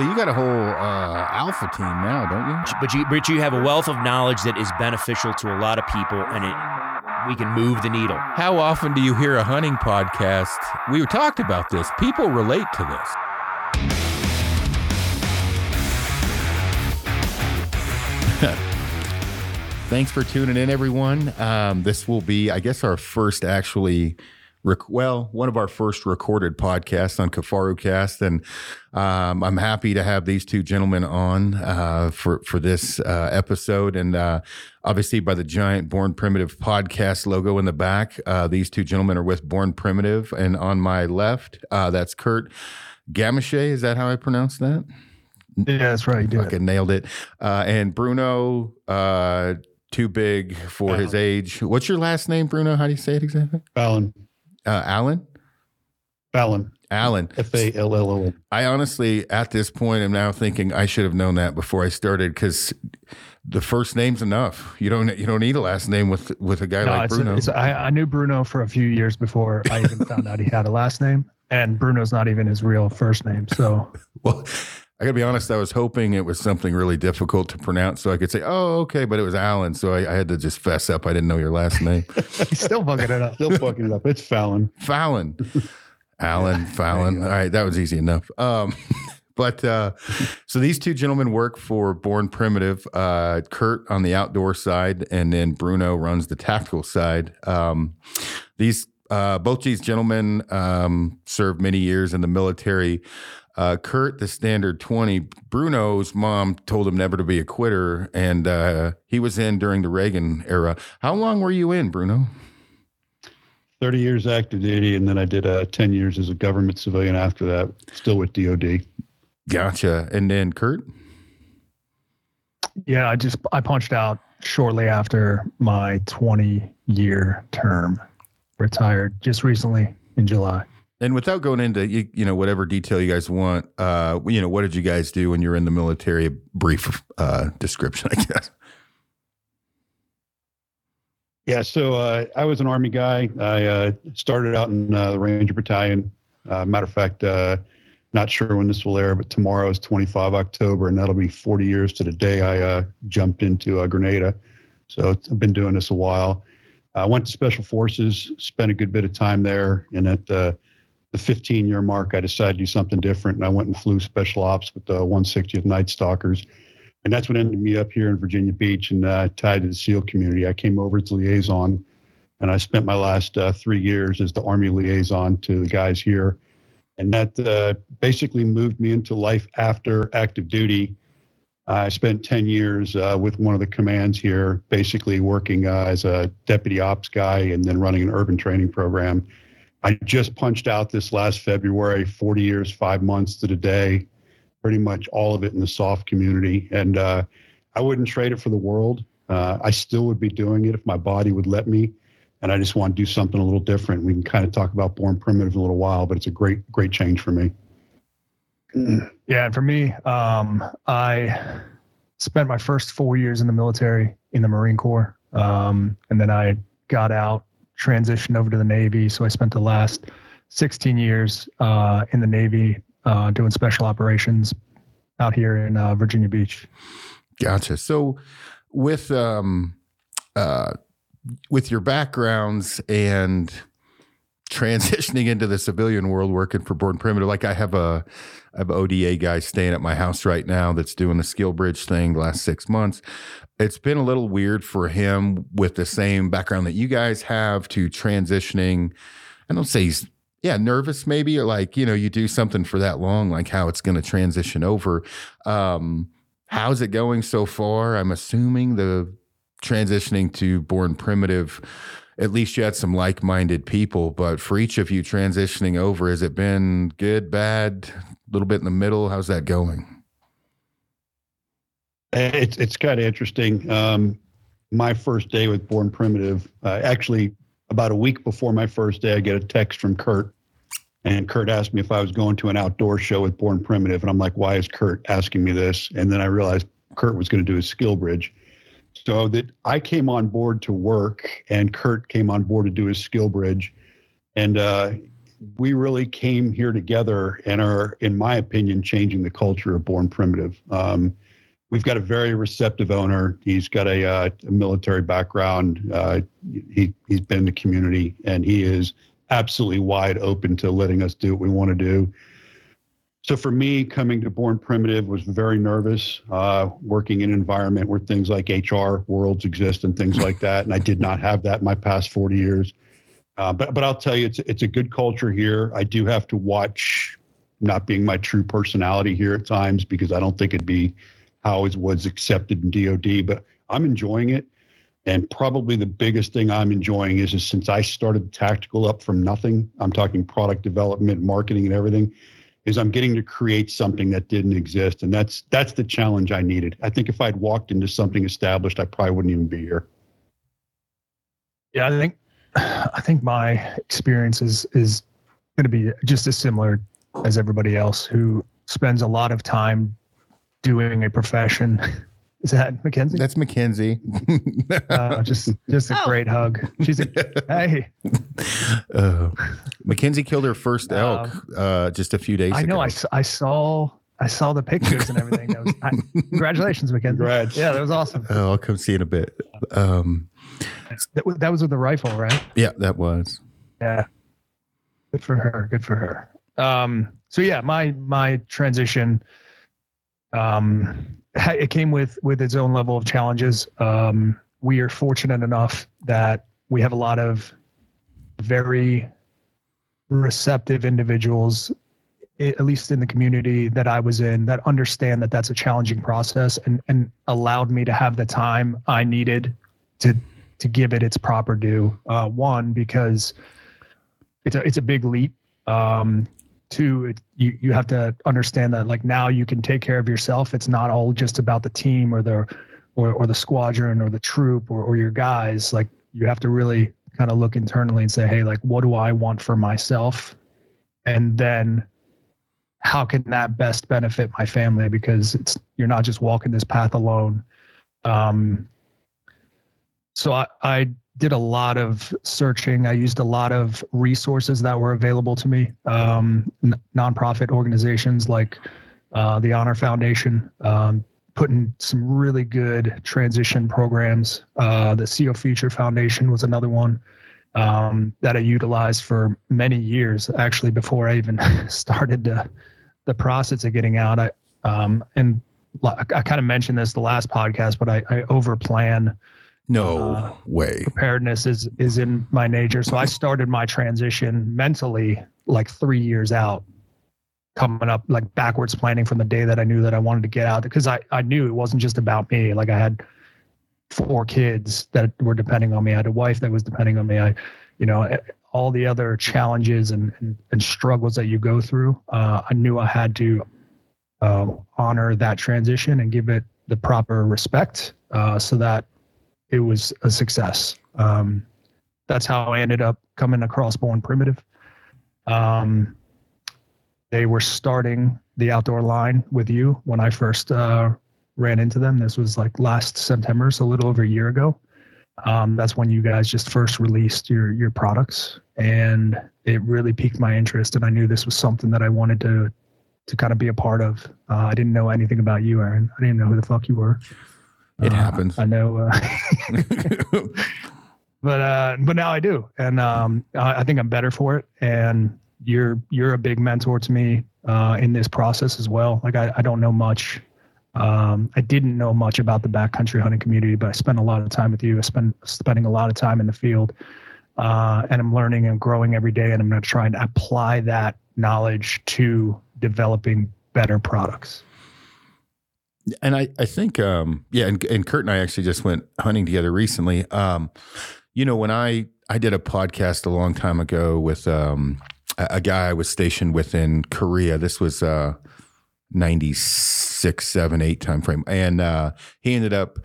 So you got a whole uh, alpha team now, don't you? But you, but you have a wealth of knowledge that is beneficial to a lot of people, and it we can move the needle. How often do you hear a hunting podcast? We talked about this. People relate to this. Thanks for tuning in, everyone. Um, this will be, I guess, our first actually rec- well, one of our first recorded podcasts on KifaruCast, and um, I'm happy to have these two gentlemen on uh, for for this uh, episode. And uh, obviously, by the giant Born Primitive podcast logo in the back, uh, these two gentlemen are with Born Primitive, and on my left, uh, that's Kurt Gamache. Is that how I pronounce that? Yeah, that's right. You Fucking nailed it. Uh, and Bruno, too big for his age. What's your last name, Bruno? How do you say it exactly? Fallon. Uh, Alan? Fallon. Alan. F A L L O. I honestly, at this point, am now thinking I should have known that before I started because the first name's enough. You don't you don't need a last name with with a guy no, like it's Bruno. A, it's a, I, I knew Bruno for a few years before I even found out he had a last name, and Bruno's not even his real first name. So, well, I gotta be honest. I was hoping it was something really difficult to pronounce, so I could say, "Oh, okay," but it was Alan, so I, I had to just fess up. I didn't know your last name. He's still fucking it up. Still fucking it up. It's Fallon. Fallon. Alan Fallon. All right, that was easy enough. Um, but uh, so these two gentlemen work for Born Primitive. Uh, Kurt on the outdoor side, and then Bruno runs the tactical side. Um, these uh, both these gentlemen um, served many years in the military. Uh, Kurt, the standard 20, Bruno's mom told him never to be a quitter, and uh, he was in during the Reagan era. How long were you in, Bruno? 30 years active duty, and then I did uh, 10 years as a government civilian after that, still with DOD. Gotcha. And then Kurt? Yeah, I just I punched out shortly after my 20 year term, retired just recently in July. And without going into you, you know whatever detail you guys want, uh, you know what did you guys do when you were in the military? A brief uh, description, I guess. Yeah, so uh, I was an army guy. I uh, started out in uh, the Ranger Battalion. Uh, matter of fact, not sure when this will air, but tomorrow is 25 October, and that'll be 40 years to the day I jumped into Grenada. So I've been doing this a while. I went to Special Forces, spent a good bit of time there, and at the 15 year mark, I decided to do something different. And I went and flew special ops with the 160th Night Stalkers. And that's what ended me up here in Virginia Beach and uh, tied to the SEAL community. I came over as liaison and I spent my last uh, three years as the Army liaison to the guys here. And that uh, basically moved me into life after active duty. I spent 10 years uh, with one of the commands here, basically working uh, as a deputy ops guy and then running an urban training program I just punched out this last February, 40 years, five months to the day, pretty much all of it in the soft community. And uh, I wouldn't trade it for the world. Uh, I still would be doing it if my body would let me. And I just want to do something a little different. We can kind of talk about Born Primitive in a little while, but it's a great, great change for me. Yeah, and for me, um, I spent my first four years in the military in the Marine Corps. Um, and then I got out transitioned over to the Navy. So I spent the last 16 years uh, in the Navy uh, doing special operations out here in uh, Virginia Beach. Gotcha. So with um, uh, with your backgrounds and transitioning into the civilian world, working for Born Primitive, like I have a I have ODA guy staying at my house right now that's doing the SkillBridge thing the last six months it's been a little weird for him with the same background that you guys have to transitioning. I don't say he's yeah nervous maybe or like you know you do something for that long like how it's going to transition over. Um, how's it going so far? I'm assuming the transitioning to born primitive. At least you had some like-minded people, but for each of you transitioning over, has it been good, bad, a little bit in the middle? How's that going? It's it's kind of interesting. Um, my first day with Born Primitive, uh, actually about a week before my first day, I get a text from Kurt, and Kurt asked me if I was going to an outdoor show with Born Primitive, and I'm like, why is Kurt asking me this? And then I realized Kurt was going to do a skill SkillBridge. So that I came on board to work, and Kurt came on board to do his skill bridge, and uh, we really came here together and are, in my opinion, changing the culture of Born Primitive. Um, we've got a very receptive owner. He's got a, uh, a military background. Uh, he he's been in the community, and he is absolutely wide open to letting us do what we want to do. So for me, coming to Born Primitive was very nervous. Uh, working in an environment where things like HR worlds exist and things like that, and I did not have that in my past forty years. Uh, but but I'll tell you, it's it's a good culture here. I do have to watch not being my true personality here at times because I don't think it'd be how it was accepted in DoD. But I'm enjoying it, and probably the biggest thing I'm enjoying is, is since I started tactical up from nothing. I'm talking product development, marketing, and everything. Is I'm getting to create something that didn't exist, and that's that's the challenge I needed. I think if I'd walked into something established, I probably wouldn't even be here. Yeah, I think I think my experience is is going to be just as similar as everybody else who spends a lot of time doing a profession. Is that Mackenzie? That's Mackenzie. uh, just just a Oh. great hug. She's a hey. uh, Mackenzie killed her first elk uh, just a few days ago. I ago. know. I, s- I saw I saw the pictures and everything. That was, I, congratulations, Mackenzie. Congrats. Yeah, that was awesome. Oh, I'll come see in a bit. Um, That, was- that was with the rifle, right? yeah, that was. Yeah. Good for her. Good for her. Um, so yeah, my my transition um ha- it came with with its own level of challenges. Um we are fortunate enough that we have a lot of very receptive individuals at least in the community that I was in that understand that that's a challenging process and and allowed me to have the time I needed to to give it its proper due. Uh, one because it's a it's a big leap. Um, two, it, you you have to understand that like now you can take care of yourself. It's not all just about the team or the or or the squadron or the troop or or your guys. Like you have to really kind of look internally and say, hey, like what do I want for myself, and then how can that best benefit my family because it's you're not just walking this path alone um so I, I did a lot of searching i used a lot of resources that were available to me um n- nonprofit organizations like uh, the honor foundation um, putting some really good transition programs uh, the co future foundation was another one um, that i utilized for many years actually before i even started to the process of getting out. I um and I kind of mentioned this the last podcast, but I, I over plan. No Uh, way. Preparedness is is in my nature. So I started my transition mentally like three years out, coming up like backwards planning from the day that I knew that I wanted to get out because I I knew it wasn't just about me. Like I had four kids that were depending on me. I had a wife that was depending on me. I, you know, eh, all the other challenges and, and, and struggles that you go through. Uh, I knew I had to uh, honor that transition and give it the proper respect uh, so that it was a success. Um, that's how I ended up coming across Born Primitive. Um, they were starting the outdoor line with you when I first uh, ran into them. This was like last September, so a little over a year ago. Um, that's when you guys just first released your your products, and it really piqued my interest. And I knew this was something that I wanted to to kind of be a part of. Uh, I didn't know anything about you, Aron. I didn't know who the fuck you were. It Uh, happens. I know, uh, but uh, but now I do, and um, I, I think I'm better for it. And you're you're a big mentor to me uh, in this process as well. Like I, I don't know much. Um, I didn't know much about the backcountry hunting community, but I spent a lot of time with you. I spend spending a lot of time in the field, uh, and I'm learning and growing every day. And I'm going to try and apply that knowledge to developing better products. And I, I think, um, yeah, and, and Kurt and I actually just went hunting together recently. Um, you know, when I, I did a podcast a long time ago with, um, a, a guy I was stationed with in Korea. This was, uh, 96, 7, 8 time frame. And, uh, he ended up,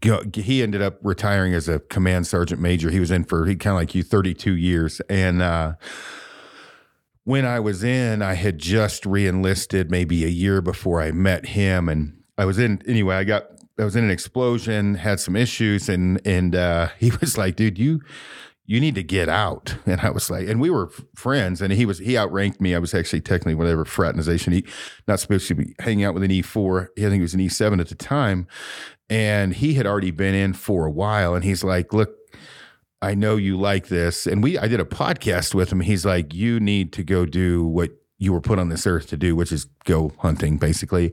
go, he ended up retiring as a command sergeant major. He was in for, he kind of like you, 32 years. And, uh, when I was in, I had just re-enlisted maybe a year before I met him, and I was in anyway. I got I was in an explosion, had some issues, and and uh, he was like, "Dude, you you need to get out. And I was like, and we were friends, and he was he outranked me. I was actually technically whatever fraternization. He not supposed to be hanging out with an E four. I think he was an E seven at the time, and he had already been in for a while. And he's like, look. I know you like this. And we I did a podcast with him. He's like, you need to go do what you were put on this earth to do, which is go hunting, basically.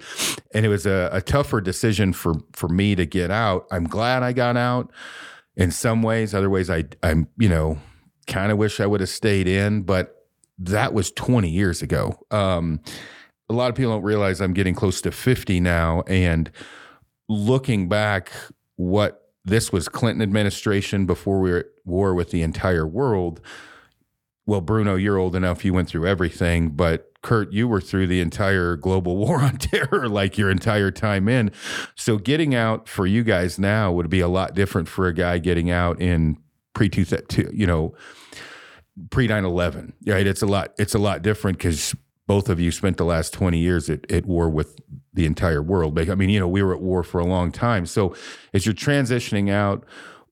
And it was a, a tougher decision for for me to get out. I'm glad I got out in some ways. Other ways, I I'm you know kind of wish I would have stayed in, but that was 20 years ago. Um, a lot of people don't realize I'm getting close to 50 now, and looking back, what this was Clinton administration before we were at war with the entire world. Well, Bruno, you're old enough. You went through everything, but Kurt, you were through the entire global war on terror, like your entire time in. So getting out for you guys now would be a lot different for a guy getting out in pre two, you know, pre 9-11 right it's a lot it's a lot different because both of you spent the last 20 years at, at war with the entire world i mean you know we were at war for a long time so as you're transitioning out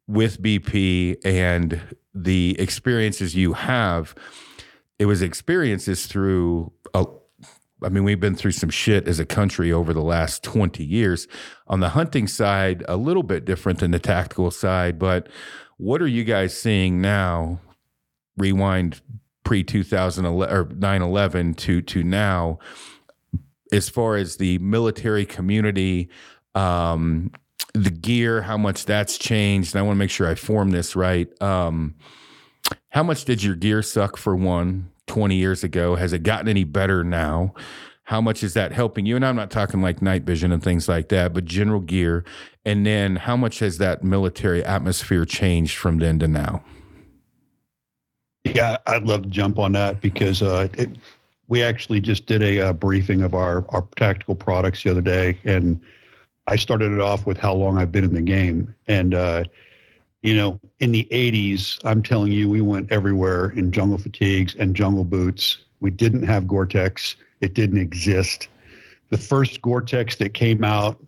with bp and the experiences you have it was experiences through a, I mean, we've been through some shit as a country over the last 20 years. On the hunting side, a little bit different than the tactical side, but what are you guys seeing now? Rewind pre 2011 or 9 11 to, to now, as far as the military community, um, the gear, how much that's changed. And I want to make sure I form this right. Um, how much did your gear suck for one 20 years ago? Has it gotten any better now? How much is that helping you? And I'm not talking like night vision and things like that, but general gear. And then how much has that military atmosphere changed from then to now? Yeah, I'd love to jump on that because uh, it, we actually just did a uh, briefing of our, our tactical products the other day. And I started it off with how long I've been in the game. And, uh, you know, in the 80s, I'm telling you, we went everywhere in jungle fatigues and jungle boots. We didn't have Gore Tex, it didn't exist. The first Gore Tex that came out,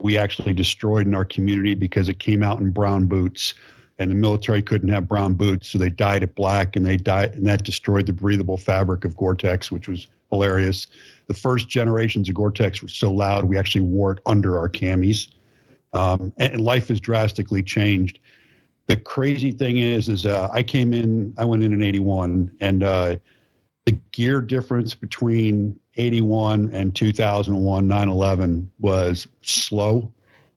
we actually destroyed in our community because it came out in brown boots. And the military couldn't have brown boots, so they dyed it black, and they dyed, and that destroyed the breathable fabric of Gore-Tex, which was hilarious. The first generations of Gore-Tex were so loud, we actually wore it under our camis. Um, and life has drastically changed the crazy thing is, is uh, I came in, I went in in 81 and uh, the gear difference between 81 and 2001, 9-11 was slow,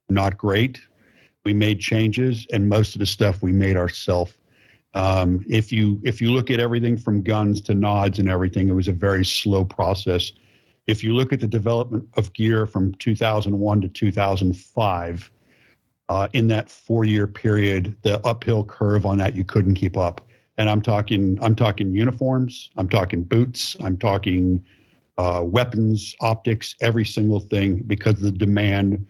not great. We made changes and most of the stuff we made ourselves. Um, if you if you look at everything from guns to nods and everything, it was a very slow process. If you look at the development of gear from 2001 to 2005, uh, in that four year period, the uphill curve on that you couldn't keep up. And I'm talking, I'm talking uniforms, I'm talking boots, I'm talking uh, weapons, optics, every single thing because of the demand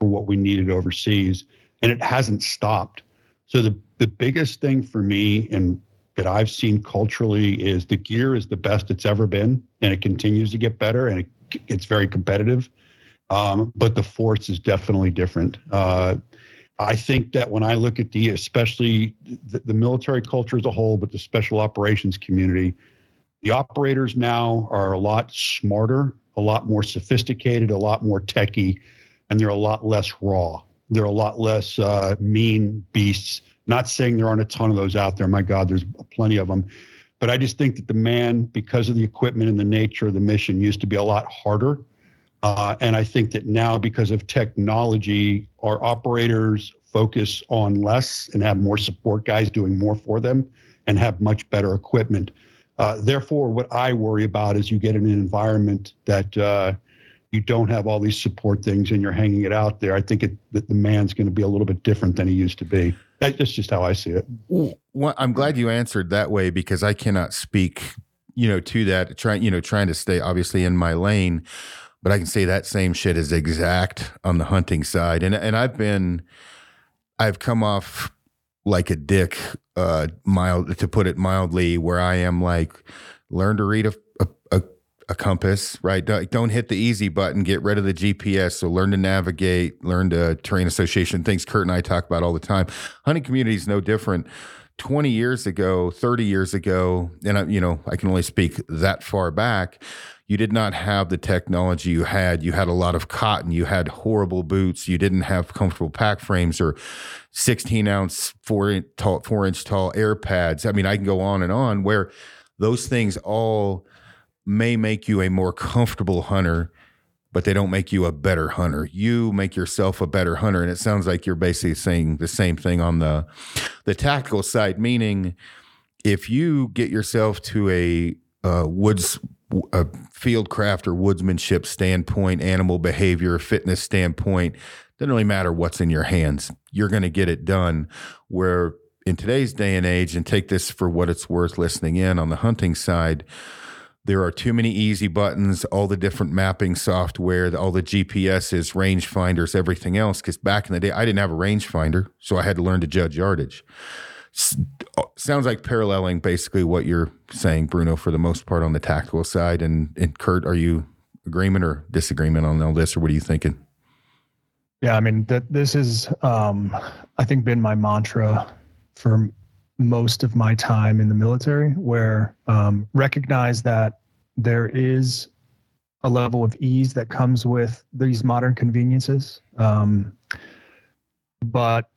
for what we needed overseas, and it hasn't stopped. So the the biggest thing for me and that I've seen culturally is the gear is the best it's ever been, and it continues to get better, and it, it's very competitive. Um, but the force is definitely different. Uh, I think that when I look at the, especially the, the, military culture as a whole, but the special operations community, the operators now are a lot smarter, a lot more sophisticated, a lot more techy, and they're a lot less raw. They're a lot less uh, mean beasts. Not saying there aren't a ton of those out there. My God, there's plenty of them. But I just think that the man, because of the equipment and the nature of the mission, used to be a lot harder uh, and I think that now, because of technology, our operators focus on less and have more support guys doing more for them and have much better equipment. Uh, therefore, what I worry about is you get in an environment that uh, you don't have all these support things and you're hanging it out there. I think it, that the man's going to be a little bit different than he used to be. That's just how I see it. Well, I'm glad you answered that way because I cannot speak, you know, to that. Trying, you know, trying to stay obviously in my lane but I can say that same shit is exact on the hunting side. And and I've been I've come off like a dick, uh, mild to put it mildly, where I am like, learn to read a a, a compass, right? Don't, don't hit the easy button, get rid of the GPS. So learn to navigate, learn to terrain association, things Kurt and I talk about all the time. Hunting community is no different 20 years ago, 30 years ago, and I, you know, I can only speak that far back. You did not have the technology you had. You had a lot of cotton. You had horrible boots. You didn't have comfortable pack frames or 16 ounce, four inch tall, four inch tall air pads. I mean, I can go on and on where those things all may make you a more comfortable hunter but they don't make you a better hunter. You make yourself a better hunter. And it sounds like you're basically saying the same thing on the the tactical side, meaning if you get yourself to a uh, woods a field craft or woodsmanship standpoint, animal behavior, fitness standpoint, doesn't really matter what's in your hands. You're going to get it done. Where in today's day and age, and take this for what it's worth listening in on the hunting side, there are too many easy buttons, all the different mapping software, all the GPSs, rangefinders, everything else. Because back in the day, I didn't have a rangefinder, so I had to learn to judge yardage. Uh, sounds like paralleling basically what you're saying, Bruno, for the most part on the tactical side. And, and Kurt, are you agreement or disagreement on all this, or what are you thinking? Yeah, I mean that this is, um, I think, been my mantra for most of my time in the military, where um, recognize that there is a level of ease that comes with these modern conveniences, um, but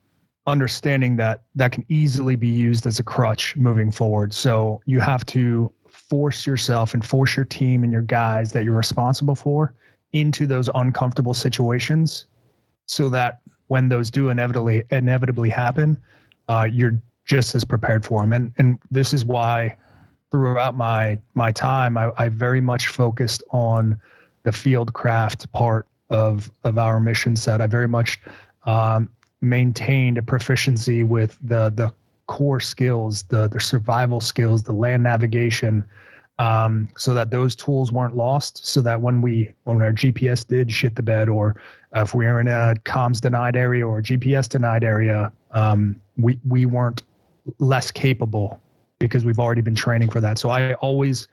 understanding that that can easily be used as a crutch moving forward. So you have to force yourself and force your team and your guys that you're responsible for into those uncomfortable situations, so that when those do inevitably inevitably happen, uh, you're just as prepared for them. And and this is why throughout my my time, I, I very much focused on the field craft part of of our mission set. I very much um, maintained a proficiency with the the core skills, the the survival skills, the land navigation, um, so that those tools weren't lost. So that when we when our GPS did shit the bed, or if we were in a comms denied area or GPS denied area, um, we we weren't less capable because we've already been training for that. So I always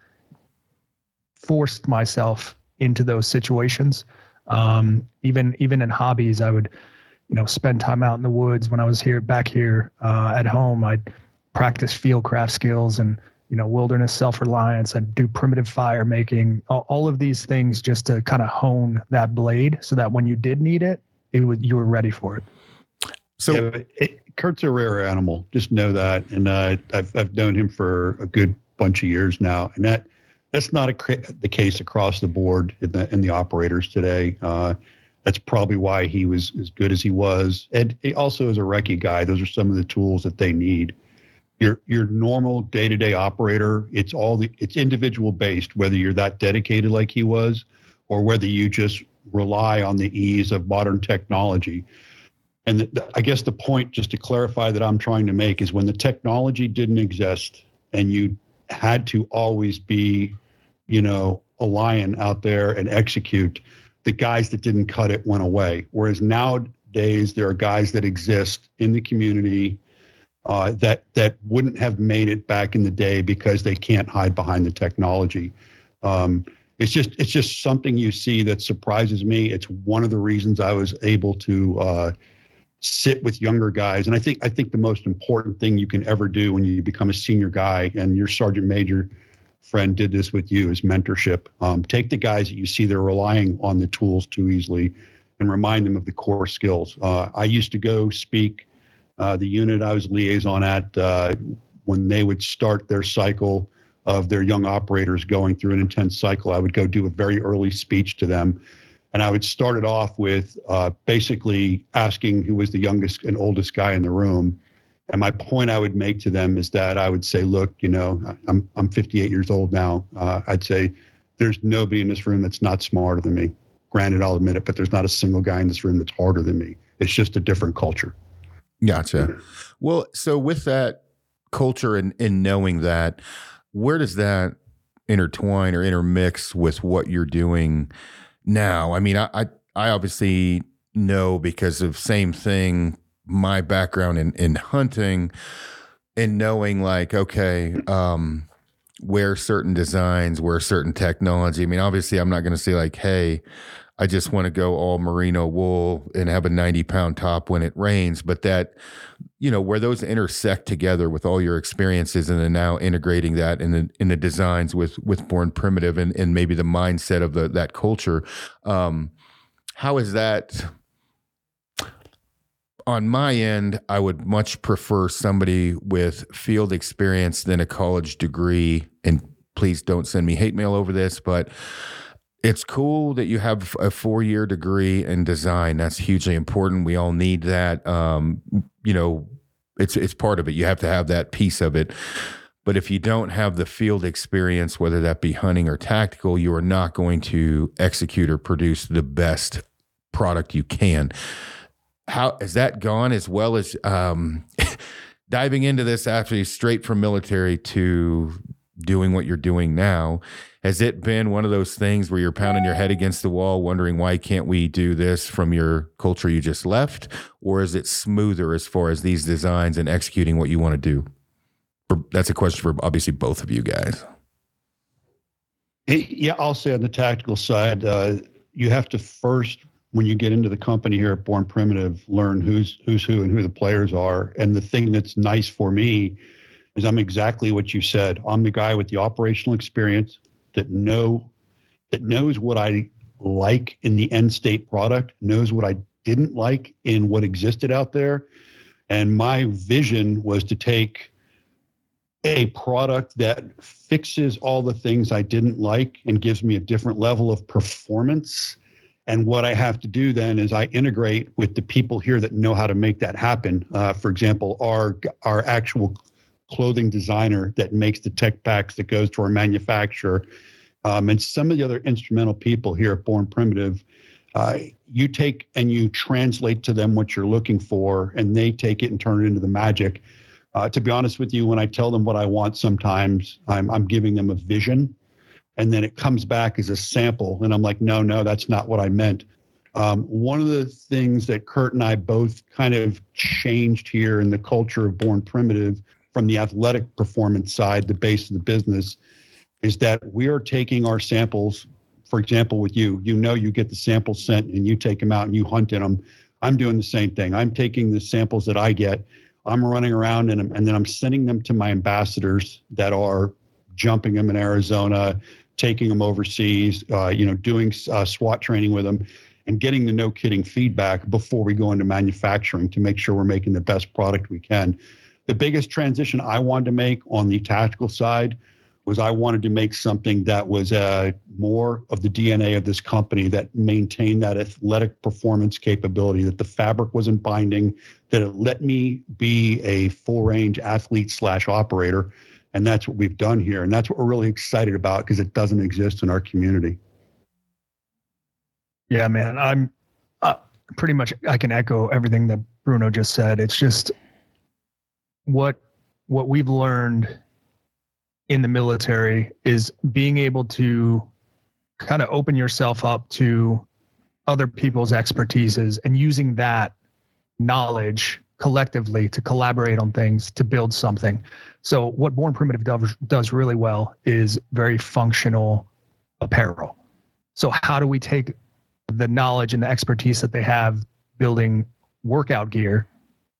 forced myself into those situations. Um, even even in hobbies, I would, you know, spend time out in the woods. When I was here back here uh, at home, I'd practice field craft skills and you know wilderness self reliance. I'd do primitive fire making. All, all of these things just to kind of hone that blade, so that when you did need it, it would you were ready for it. So yeah, it, Kurt's a rare animal. Just know that, and uh, I've I've known him for a good bunch of years now, and that that's not a, the case across the board in the in the operators today. Uh, that's probably why he was as good as he was, and he also is a recce guy. Those are some of the tools that they need. Your your normal day to day operator, it's all the it's individual based. Whether you're that dedicated like he was, or whether you just rely on the ease of modern technology and the, the, I guess the point, just to clarify, that I'm trying to make is when the technology didn't exist and you had to always be, you know, a lion out there and execute, the guys that didn't cut it went away. Whereas nowadays, there are guys that exist in the community uh, that that wouldn't have made it back in the day because they can't hide behind the technology. Um, it's just it's just something you see that surprises me. It's one of the reasons I was able to uh, sit with younger guys. And i think i think the most important thing you can ever do when you become a senior guy and your sergeant major friend did this with you is mentorship. Um, take the guys that you see they're relying on the tools too easily and remind them of the core skills. Uh, i used to go speak uh, the unit i was liaison at uh, when they would start their cycle of their young operators going through an intense cycle i would go do a very early speech to them and I would start it off with uh, basically asking who was the youngest and oldest guy in the room. And my point I would make to them is that I would say, look, you know, I'm, I'm 58 years old now. Uh, I'd say there's nobody in this room that's not smarter than me. Granted, I'll admit it, but there's not a single guy in this room that's harder than me. It's just a different culture. Gotcha. Well, so with that culture and, and knowing that, where does that intertwine or intermix with what you're doing? Now. I mean, I, I, I obviously know because of same thing, my background in, in hunting and knowing like, okay, um, where certain designs, where certain technology. I mean, obviously I'm not going to say like, Hey, I just want to go all merino wool and have a 90 pound top when it rains. But that, you know, where those intersect together with all your experiences and then now integrating that in the, in the designs with, with Born Primitive and, and maybe the mindset of the, that culture. Um, how is that? On my end, I would much prefer somebody with field experience than a college degree. And please don't send me hate mail over this, but it's cool that you have a four year degree in design. That's hugely important. We all need that. Um, you know, it's it's part of it. You have to have that piece of it. But if you don't have the field experience, whether that be hunting or tactical, you are not going to execute or produce the best product you can. How has that gone as well as um, diving into this actually straight from military to doing what you're doing now? Has it been one of those things where you're pounding your head against the wall, wondering why can't we do this from your culture you just left? Or is it smoother as far as these designs and executing what you want to do? That's a question for obviously both of you guys. Yeah, I'll say on the tactical side, uh, you have to first, when you get into the company here at Born Primitive, learn who's who's who and who the players are. And the thing that's nice for me is I'm exactly what you said. I'm the guy with the operational experience that know that knows what I like in the end state product, knows what I didn't like in what existed out there. And my vision was to take a product that fixes all the things I didn't like and gives me a different level of performance. And what I have to do then is I integrate with the people here that know how to make that happen. Uh, for example, our our actual clothing designer that makes the tech packs that goes to our manufacturer, um, and some of the other instrumental people here at Born Primitive. Uh, you take and you translate to them what you're looking for, and they take it and turn it into the magic. Uh, to be honest with you, when I tell them what I want, sometimes I'm, I'm giving them a vision, and then it comes back as a sample, and I'm like, no, no, that's not what I meant. Um, one of the things that Kurt and I both kind of changed here in the culture of Born Primitive from the athletic performance side, the base of the business, is that we are taking our samples. For example, with you, you know, you get the samples sent and you take them out and you hunt in them. I'm doing the same thing. I'm taking the samples that I get, I'm running around and, and then I'm sending them to my ambassadors that are jumping them in Arizona, taking them overseas, uh, you know, doing uh, SWAT training with them and getting the no kidding feedback before we go into manufacturing to make sure we're making the best product we can the biggest transition I wanted to make on the tactical side was I wanted to make something that was uh, more of the DNA of this company that maintained that athletic performance capability, that the fabric wasn't binding, that it let me be a full range athlete slash operator. And that's what we've done here. And that's what we're really excited about because it doesn't exist in our community. Yeah, man. I'm uh, pretty much, I can echo everything that Bruno just said. It's just, what what we've learned in the military is being able to kind of open yourself up to other people's expertises and using that knowledge collectively to collaborate on things to build something. So what Born Primitive does, does really well is very functional apparel. So how do we take the knowledge and the expertise that they have building workout gear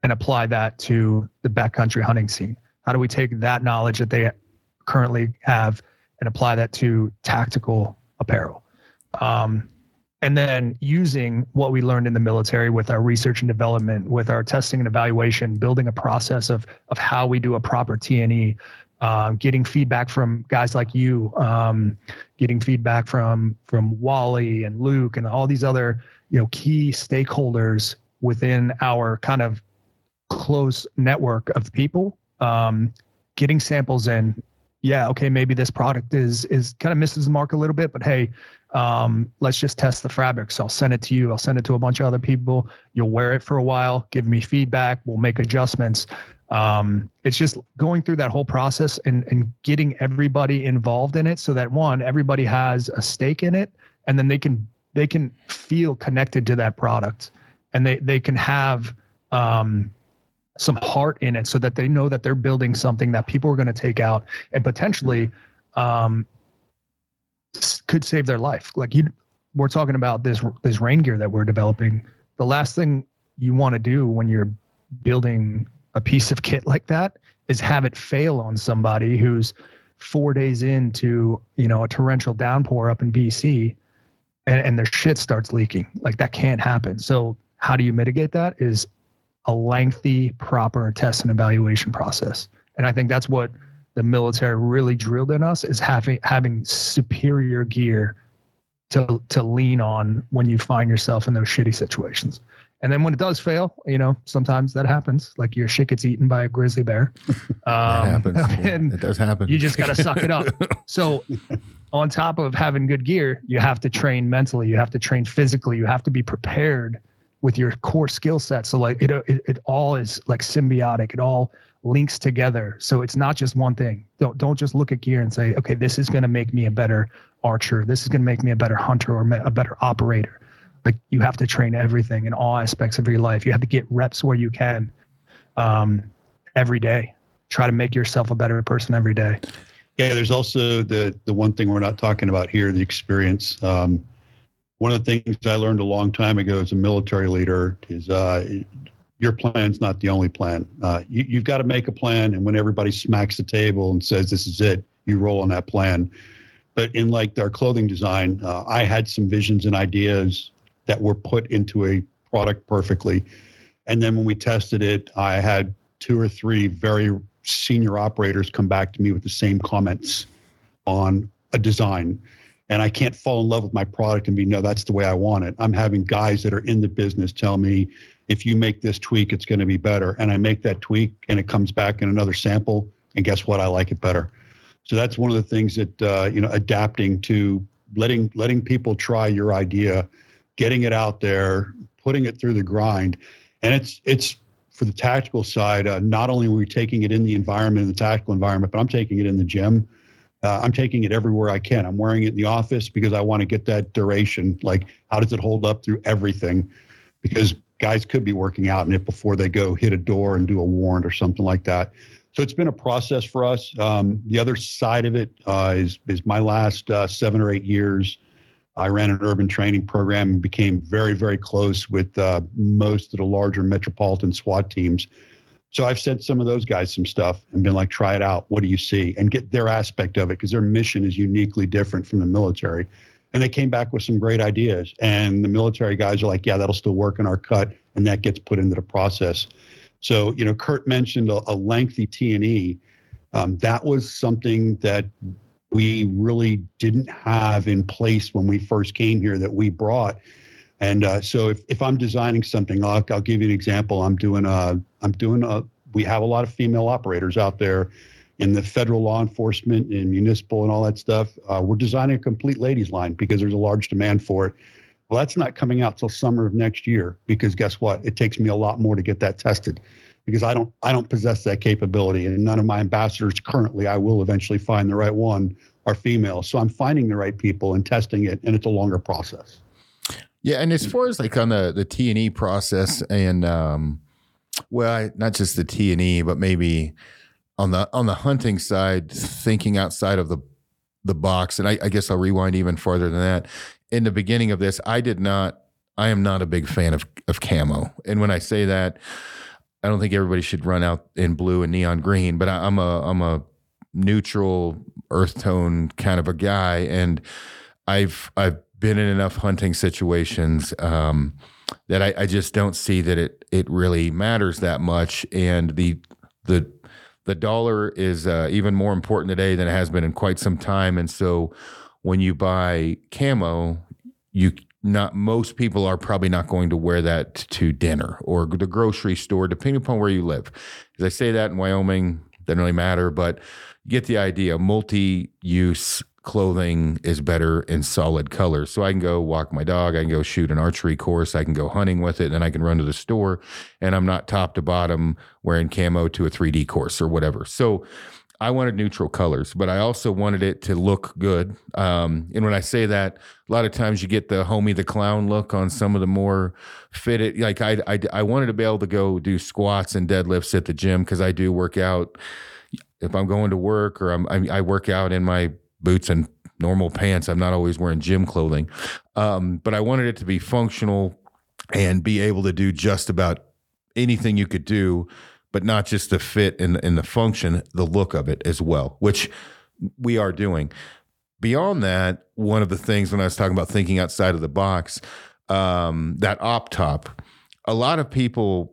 and apply that to the backcountry hunting scene? How do we take that knowledge that they currently have and apply that to tactical apparel? Um, and then using what we learned in the military with our research and development, with our testing and evaluation, building a process of of how we do a proper T&E, um, getting feedback from guys like you, um, getting feedback from from Wally and Luke and all these other you know key stakeholders within our kind of close network of people um, getting samples in. Yeah okay maybe this product is is kind of misses the mark a little bit but hey um, let's just test the fabrics. I'll send it to you. I'll send it to a bunch of other people. You'll wear it for a while. Give me feedback. We'll make adjustments. Um, it's just going through that whole process and, and getting everybody involved in it so that one everybody has a stake in it and then they can they can feel connected to that product and they they can have um, some heart in it so that they know that they're building something that people are going to take out and potentially um, could save their life. Like you, we're talking about this this rain gear that we're developing. The last thing you want to do when you're building a piece of kit like that is have it fail on somebody who's four days into you know a torrential downpour up in BC, and, and their shit starts leaking. Like that can't happen. So how do you mitigate that? Is a lengthy, proper test and evaluation process. And I think that's what the military really drilled in us is having having superior gear to to lean on when you find yourself in those shitty situations. And then when it does fail, you know, sometimes that happens. Like your shit gets eaten by a grizzly bear. Um, happens. And it does happen. You just got to suck it up. So, on top of having good gear, you have to train mentally. You have to train physically. You have to be prepared with your core skill set. So, like it, it, it all is like symbiotic. It all links together. So it's not just one thing. Don't don't just look at gear and say, okay, this is going to make me a better archer. This is going to make me a better hunter or a better operator. Like you have to train everything in all aspects of your life. You have to get reps where you can, um, every day. Try to make yourself a better person every day. Yeah, there's also the the one thing we're not talking about here, the experience. Um, one of the things I learned a long time ago as a military leader is uh, your plan's not the only plan. Uh, you, you've got to make a plan, and when everybody smacks the table and says this is it, you roll on that plan. But in like our clothing design, uh, I had some visions and ideas that were put into a product perfectly, and then when we tested it, I had two or three very senior operators come back to me with the same comments on a design and I can't fall in love with my product and be, no, that's the way I want it. I'm having guys that are in the business tell me, if you make this tweak, it's going to be better. And I make that tweak and it comes back in another sample. And guess what? I like it better. So that's one of the things that, uh, you know, adapting to letting, letting people try your idea, getting it out there, putting it through the grind. And it's, it's, for the tactical side, uh, not only are we taking it in the environment, in the tactical environment, but I'm taking it in the gym uh, I'm taking it everywhere I can. I'm wearing it in the office because I want to get that duration. Like, how does it hold up through everything? Because guys could be working out in it before they go hit a door and do a warrant or something like that. So it's been a process for us. Um, the other side of it uh, is is my last uh, seven or eight years. I ran an urban training program and became very, very close with uh, most of the larger metropolitan SWAT teams so I've sent some of those guys some stuff and been like, try it out. What do you see? And get their aspect of it because their mission is uniquely different from the military. And they came back with some great ideas. And the military guys are like, yeah, that'll still work in our cut. And that gets put into the process. So, you know, Kurt mentioned a, a lengthy T&E. Um, that was something that we really didn't have in place when we first came here that we brought and uh, so if, if I'm designing something, I'll, I'll give you an example. I'm doing a, I'm doing a, we have a lot of female operators out there in the federal law enforcement and municipal and all that stuff. Uh, we're designing a complete ladies line because there's a large demand for it. Well, that's not coming out till summer of next year because guess what? It takes me a lot more to get that tested because I don't I don't possess that capability and none of my ambassadors currently I will eventually find the right one are female. So I'm finding the right people and testing it and it's a longer process. Yeah, and as far as like on the the T and E process, and um, well, I, not just the T and E, but maybe on the on the hunting side, thinking outside of the the box. And I, I guess I'll rewind even farther than that. In the beginning of this, I did not. I am not a big fan of of camo, and when I say that, I don't think everybody should run out in blue and neon green. But I, I'm a I'm a neutral earth tone kind of a guy, and I've I've been in enough hunting situations um, that I, I, just don't see that it it really matters that much. And the the the dollar is uh, even more important today than it has been in quite some time. And so when you buy camo, you not most people are probably not going to wear that to dinner or the grocery store, depending upon where you live. As I say that in Wyoming, it doesn't really matter, but get the idea. Multi-use clothing is better in solid colors. So I can go walk my dog, I can go shoot an archery course, I can go hunting with it, and I can run to the store and I'm not top to bottom wearing camo to a 3D course or whatever. So I wanted neutral colors, but I also wanted it to look good. Um, and when I say that, a lot of times you get the homie the clown look on some of the more fitted. Like I, I, I wanted to be able to go do squats and deadlifts at the gym because I do work out. If I'm going to work or I'm, I, I work out in my boots and normal pants. I'm not always wearing gym clothing. Um, but I wanted it to be functional and be able to do just about anything you could do, but not just the fit and, and the function, the look of it as well, which we are doing. Beyond that, one of the things when I was talking about thinking outside of the box, um, that op top, a lot of people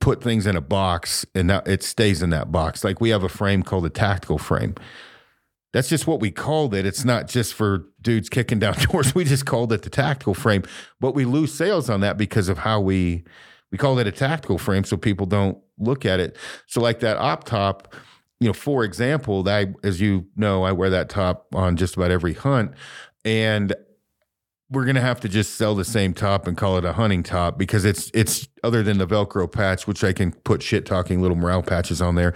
put things in a box and that it stays in that box. Like we have a frame called a tactical frame. That's just what we called it. It's not just for dudes kicking down doors. We just called it the tactical frame. But we lose sales on that because of how we we call it a tactical frame so people don't look at it. So like that op top, you know, for example, that I, as you know, I wear that top on just about every hunt. And we're gonna have to just sell the same top and call it a hunting top because it's it's other than the Velcro patch, which I can put shit talking little morale patches on there.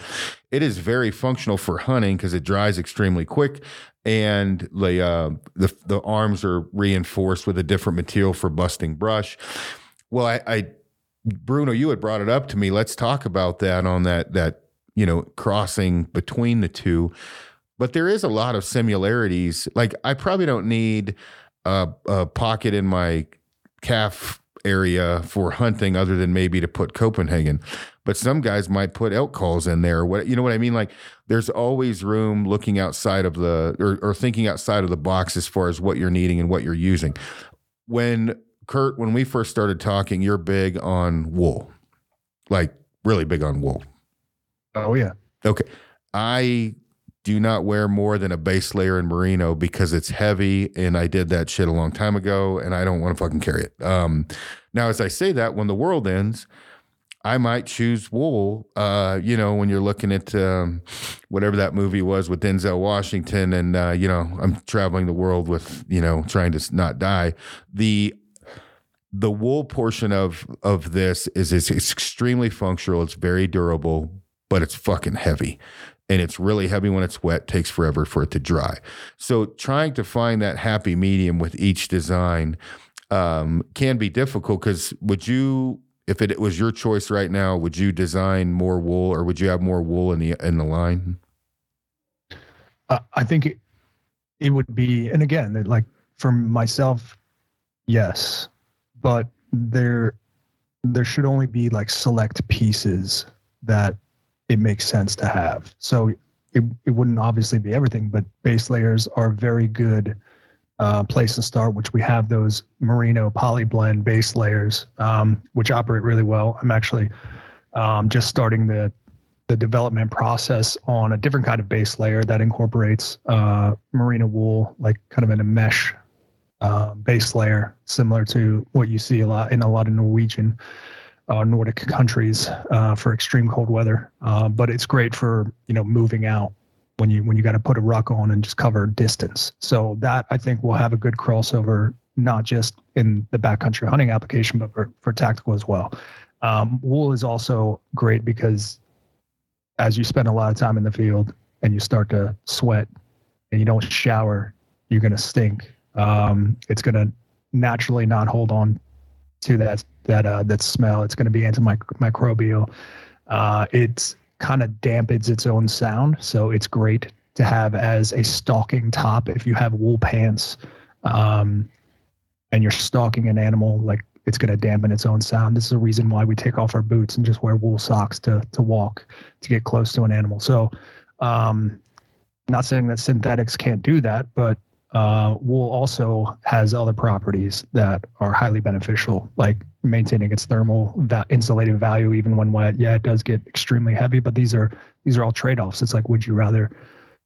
It is very functional for hunting because it dries extremely quick, and the uh, the the arms are reinforced with a different material for busting brush. Well, I, I Bruno, you had brought it up to me. Let's talk about that on that that you know crossing between the two. But there is a lot of similarities. Like I probably don't need a, a pocket in my calf area for hunting other than maybe to put Copenhagen. But some guys might put elk calls in there. What you know what I mean? Like there's always room looking outside of the or, or thinking outside of the box as far as what you're needing and what you're using. When Kurt, when we first started talking, you're big on wool. Like really big on wool. Oh yeah. Okay. I do not wear more than a base layer in merino because it's heavy and I did that shit a long time ago and I don't want to fucking carry it. Um, now, as I say that, when the world ends, I might choose wool. Uh, you know, when you're looking at um, whatever that movie was with Denzel Washington, and uh, you know, I'm traveling the world with you know trying to not die. The the wool portion of of this is it's, it's extremely functional. It's very durable, but it's fucking heavy and it's really heavy when it's wet takes forever for it to dry. So trying to find that happy medium with each design um, can be difficult because would you if it was your choice right now would you design more wool or would you have more wool in the in the line? Uh, i think it, it would be and again like for myself yes. But there there should only be like select pieces that it makes sense to have. So it, it wouldn't obviously be everything, but base layers are very good uh, place to start, which we have those merino poly blend base layers, um, which operate really well. I'm actually um, just starting the the development process on a different kind of base layer that incorporates uh, merino wool, like kind of in a mesh uh, base layer, similar to what you see a lot in a lot of Norwegian uh, Nordic countries uh, for extreme cold weather. Uh, but it's great for you know moving out when you when you got to put a ruck on and just cover distance. So that I think will have a good crossover, not just in the backcountry hunting application, but for, for tactical as well. Um, wool is also great because as you spend a lot of time in the field and you start to sweat and you don't shower, you're going to stink. Um, it's going to naturally not hold on to that that uh, that smell. It's going to be antimicrobial. Uh, it kind of dampens its own sound, so it's great to have as a stalking top if you have wool pants um, and you're stalking an animal like it's going to dampen its own sound this is a reason why we take off our boots and just wear wool socks to to walk to get close to an animal so um, not saying that synthetics can't do that but uh, wool also has other properties that are highly beneficial, like maintaining its thermal va- insulating value even when wet. Yeah, it does get extremely heavy, but these are these are all trade offs. It's like, would you rather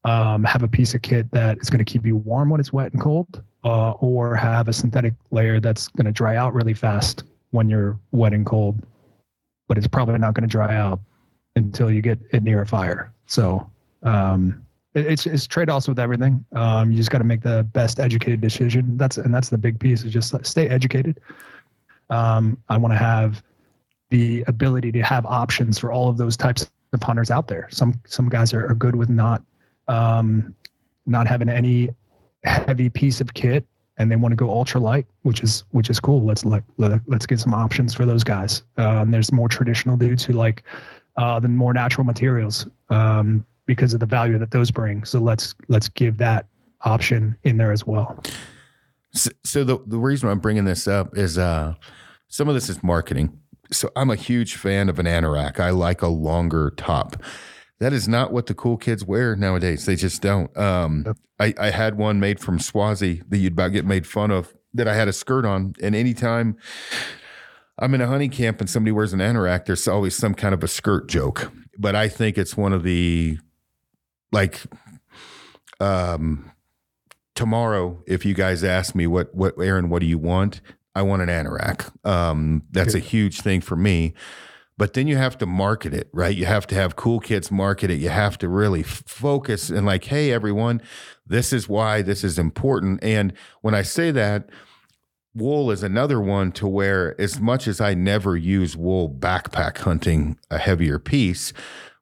um, have a piece of kit that is going to keep you warm when it's wet and cold, uh, or have a synthetic layer that's going to dry out really fast when you're wet and cold, but it's probably not going to dry out until you get it near a fire. So um, it's it's trade offs with everything. Um, you just got to make the best educated decision. That's and that's the big piece is just stay educated. Um, I want to have the ability to have options for all of those types of hunters out there. Some some guys are, are good with not um, not having any heavy piece of kit and they want to go ultra light, which is which is cool. Let's let, let let's get some options for those guys. Um, there's more traditional dudes who like uh, the more natural materials. Um, because of the value that those bring. So let's let's give that option in there as well. So, so the the reason I'm bringing this up is uh, some of this is marketing. So I'm a huge fan of an anorak. I like a longer top. That is not what the cool kids wear nowadays. They just don't. Um, I, I had one made from Swazi that you'd about get made fun of that I had a skirt on. And anytime I'm in a hunting camp and somebody wears an anorak, there's always some kind of a skirt joke. But I think it's one of the like um tomorrow if you guys ask me what what Aron, what do you want? I want an anorak. Um that's a huge thing for me. But then you have to market it, right? You have to have cool kids market it. You have to really f- focus and like, hey everyone, this is why this is important. And when I say that, wool is another one to where as much as I never use wool backpack hunting a heavier piece,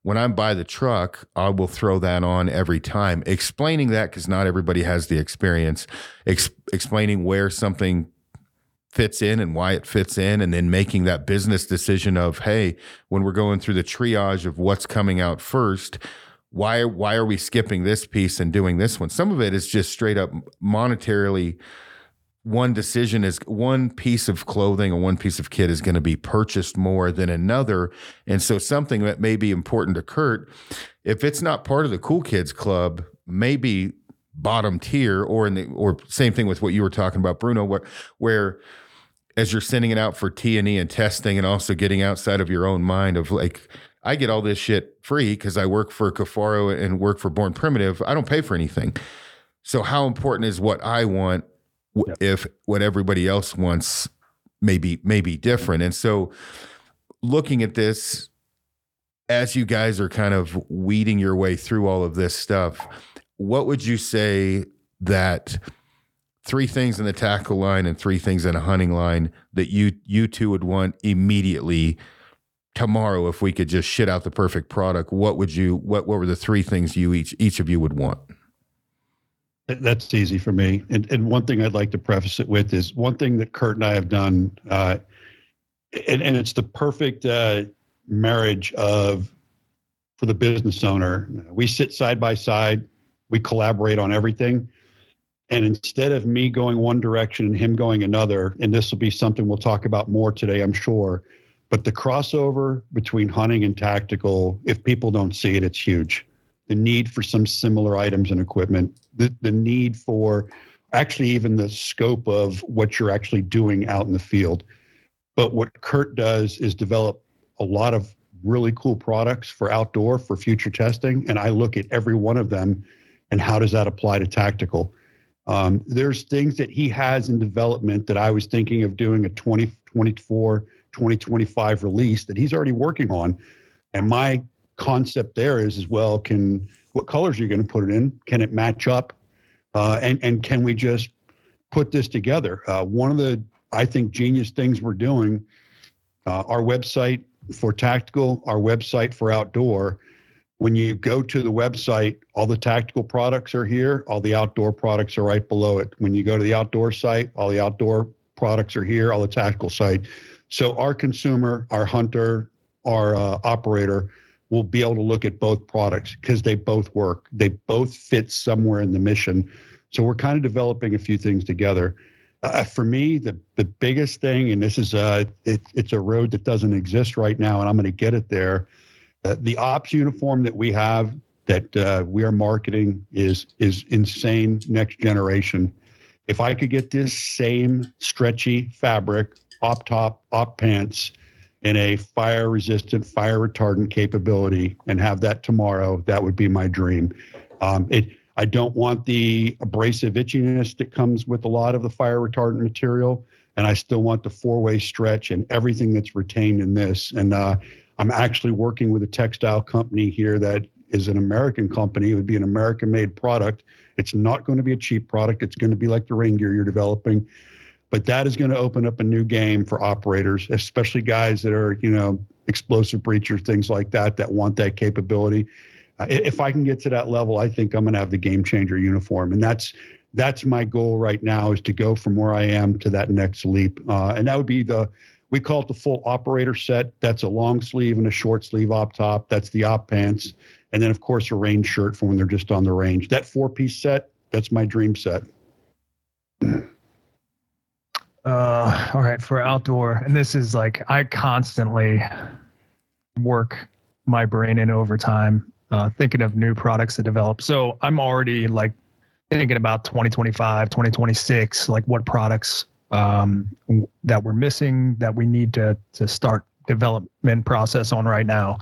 when I'm by the truck, I will throw that on every time, explaining that because not everybody has the experience, ex- explaining where something fits in and why it fits in, and then making that business decision of, hey, when we're going through the triage of what's coming out first, why why are we skipping this piece and doing this one? Some of it is just straight up monetarily one decision is one piece of clothing or one piece of kit is going to be purchased more than another. And so something that may be important to Kurt, if it's not part of the cool kids club, maybe bottom tier or in the or same thing with what you were talking about, Bruno, where where as you're sending it out for T and E and testing and also getting outside of your own mind of like I get all this shit free because I work for Kifaru and work for Born Primitive. I don't pay for anything. So how important is what I want yep. if what everybody else wants maybe maybe different. And so looking at this as you guys are kind of weeding your way through all of this stuff, what would you say that three things in the tackle line and three things in a hunting line that you you two would want immediately tomorrow if we could just shit out the perfect product what would you what what were the three things you each each of you would want that's easy for me. And, and one thing I'd like to preface it with is one thing that Kurt and I have done, uh, and, and it's the perfect uh, marriage of for the business owner. We sit side by side, we collaborate on everything. And instead of me going one direction and him going another, and this will be something we'll talk about more today, I'm sure. But the crossover between hunting and tactical, if people don't see it, it's huge the need for some similar items and equipment, the, the need for actually even the scope of what you're actually doing out in the field. But what Kurt does is develop a lot of really cool products for outdoor for future testing. And I look at every one of them and how does that apply to tactical? Um, there's things that he has in development that I was thinking of doing a 2024, 2025 release that he's already working on. And my concept there is as well can what colors are you going to put it in? Can it match up? Uh, and and can we just put this together? Uh, one of the i think genius things we're doing uh, our website for tactical our website for outdoor. When you go to the website all the tactical products are here all the outdoor products are right below it. When you go to the outdoor site all the outdoor products are here all the tactical site. So our consumer our hunter our uh, operator will be able to look at both products because they both work. They both fit somewhere in the mission. So we're kind of developing a few things together. Uh, for me, the the biggest thing, and this is a it, it's a road that doesn't exist right now, and I'm going to get it there. Uh, the ops uniform that we have that uh, we are marketing is is insane next generation. If I could get this same stretchy fabric, op top, op pants, in a fire resistant, fire retardant capability and have that tomorrow, that would be my dream. Um, it, I don't want the abrasive itchiness that comes with a lot of the fire retardant material. And I still want the four way stretch and everything that's retained in this. And uh, I'm actually working with a textile company here that is an American company. It would be an American made product. It's not going to be a cheap product. It's going to be like the rain gear you're developing but that is going to open up a new game for operators, especially guys that are, you know, explosive breachers, things like that, that want that capability. Uh, if I can get to that level, I think I'm going to have the game changer uniform, and that's that's my goal right now is to go from where I am to that next leap, uh, and that would be the we call it the full operator set. That's a long sleeve and a short sleeve op top. That's the op pants, and then of course a range shirt for when they're just on the range. That four piece set, that's my dream set. Uh, all right, for outdoor, and this is like I constantly work my brain in overtime, uh, thinking of new products to develop. So I'm already like thinking about 2025, 2026, like what products um, that we're missing that we need to to start development process on right now.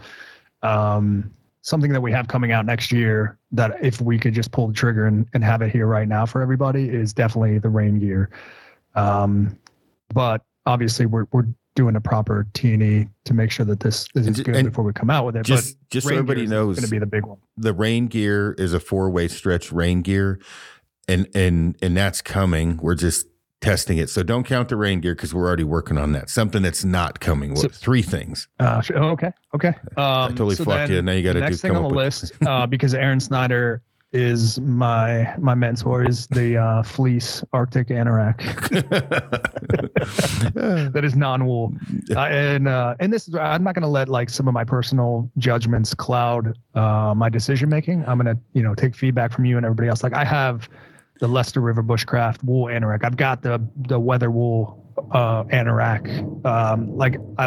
Um, something that we have coming out next year that if we could just pull the trigger and, and have it here right now for everybody is definitely the rain gear. Um, but obviously we're, we're doing a proper T and E to make sure that this, is good before we come out with it. Just, but just so everybody knows, going to be the big one. The rain gear is a four way stretch rain gear, and and and that's coming. We're just testing it. So don't count the rain gear because we're already working on that. Something that's not coming. So, three things. Uh, oh, okay. Okay. Um, I totally so fucked you. Now you got to do next thing on the list uh, because Aron Snyder is my my mentor is the uh, fleece Arctic anorak that is non-wool uh, and uh, and this is I'm not going to let like some of my personal judgments cloud uh, my decision making I'm going to you know take feedback from you and everybody else like I have the Lester River Bushcraft wool anorak. I've got the the Weatherwool uh, anorak. Um, like I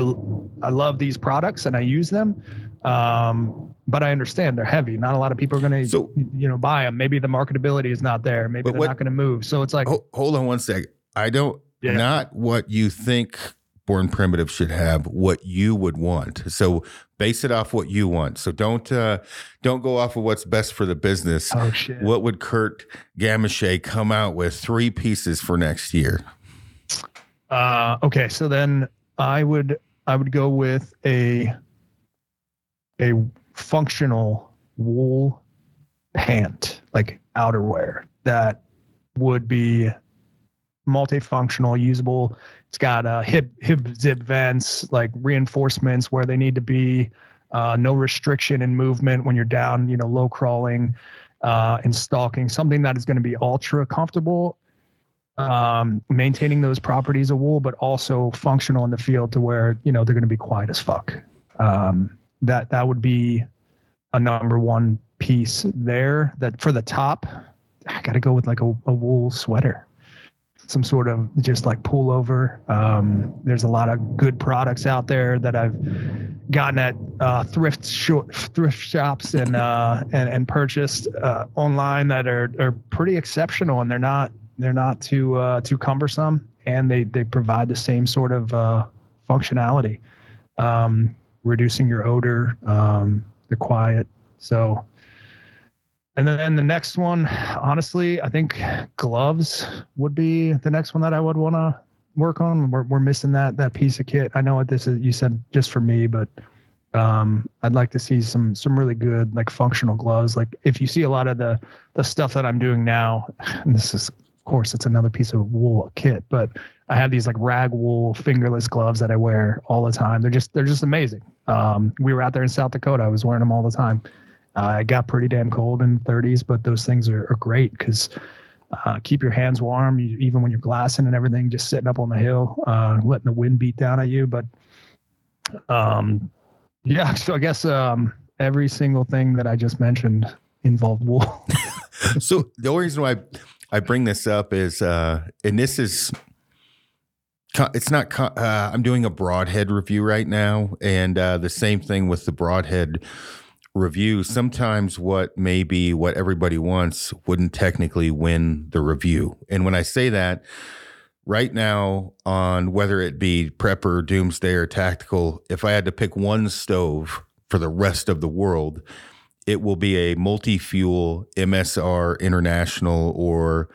I love these products and I use them. Um, but I understand they're heavy. Not a lot of people are going to, so, you know, buy them. Maybe the marketability is not there. Maybe they're what, not going to move. So it's like, hold on one sec. I don't, yeah. not what you think Born Primitive should have, what you would want. So base it off what you want. So don't uh, don't go off of what's best for the business. Oh shit! What would Kurt Gamache come out with three pieces for next year? Uh, okay, so then I would I would go with a a functional wool pant, like outerwear that would be multifunctional, usable. It's got uh, hip hip zip vents, like reinforcements where they need to be. Uh, no restriction in movement when you're down, you know, low crawling uh, and stalking. Something that is going to be ultra comfortable, um, maintaining those properties of wool, but also functional in the field to where you know they're going to be quiet as fuck. Um, that that would be a number one piece there. That for the top, I got to go with like a, a wool sweater some sort of just like pullover. Um, there's a lot of good products out there that I've gotten at uh, thrift thrift shops and uh, and, and purchased uh, online that are are pretty exceptional and they're not they're not too uh, too cumbersome and they they provide the same sort of uh, functionality, um, reducing your odor, um, the quiet. So and then the next one, honestly, I think gloves would be the next one that I would want to work on. We're, we're missing that that piece of kit. I know what this is. You said just for me, but um, I'd like to see some some really good like functional gloves. Like if you see a lot of the the stuff that I'm doing now, and this is of course it's another piece of wool kit, but I have these like rag wool fingerless gloves that I wear all the time. They're just they're just amazing. Um, we were out there in South Dakota. I was wearing them all the time. Uh, it got pretty damn cold in the 30s, but those things are, are great because uh, keep your hands warm, you, even when you're glassing and everything, just sitting up on the hill, uh, letting the wind beat down at you. But um, yeah, so I guess um, every single thing that I just mentioned involved wool. so the only reason why I bring this up is, uh, and this is, it's not, uh, I'm doing a broadhead review right now. And uh, the same thing with the broadhead review, sometimes what may be what everybody wants wouldn't technically win the review. And when I say that, right now, on whether it be prepper, doomsday, or tactical, if I had to pick one stove for the rest of the world, it will be a multi-fuel MSR International or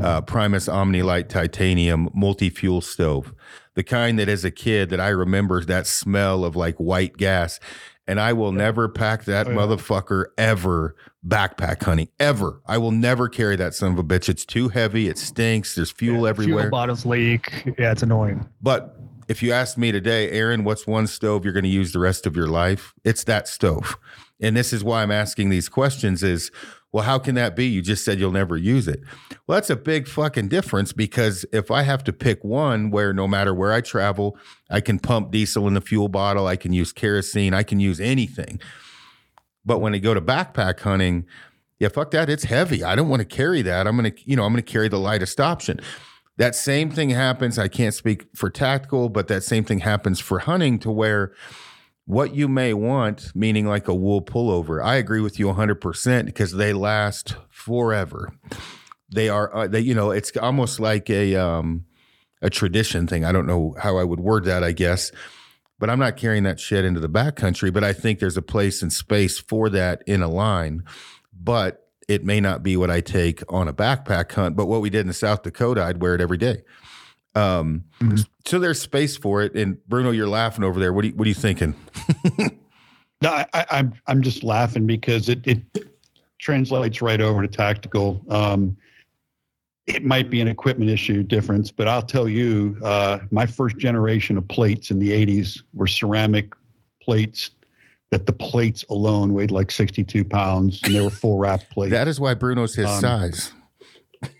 uh, Primus Omnilite Titanium multi-fuel stove. The kind that as a kid that I remember that smell of like white gas and I will never pack that oh, yeah. motherfucker ever backpack honey, ever. I will never carry that son of a bitch. It's too heavy. It stinks. There's fuel yeah, everywhere. Fuel bottles leak. Yeah, it's annoying. But if you ask me today, Aron, what's one stove you're going to use the rest of your life? It's that stove. And this is why I'm asking these questions is well, how can that be? You just said you'll never use it. Well, that's a big fucking difference because if I have to pick one where no matter where I travel, I can pump diesel in the fuel bottle, I can use kerosene, I can use anything. But when I go to backpack hunting, yeah, fuck that. It's heavy. I don't want to carry that. I'm going to, you know, I'm going to carry the lightest option. That same thing happens. I can't speak for tactical, but that same thing happens for hunting to where what you may want, meaning like a wool pullover, I agree with you 100% because they last forever. They are, uh, they, you know, it's almost like a, um, a tradition thing. I don't know how I would word that, I guess, but I'm not carrying that shit into the backcountry. But I think there's a place and space for that in a line. But it may not be what I take on a backpack hunt, but what we did in South Dakota, I'd wear it every day. Um, mm-hmm. So there's space for it. And Bruno, you're laughing over there. What are you, what are you thinking? no, I, am I'm, I'm just laughing because it, it translates right over to tactical. Um, it might be an equipment issue difference, but I'll tell you, uh, my first generation of plates in the 80s were ceramic plates that the plates alone weighed like 62 pounds and they were full wrap plates. That is why Bruno's his um, size.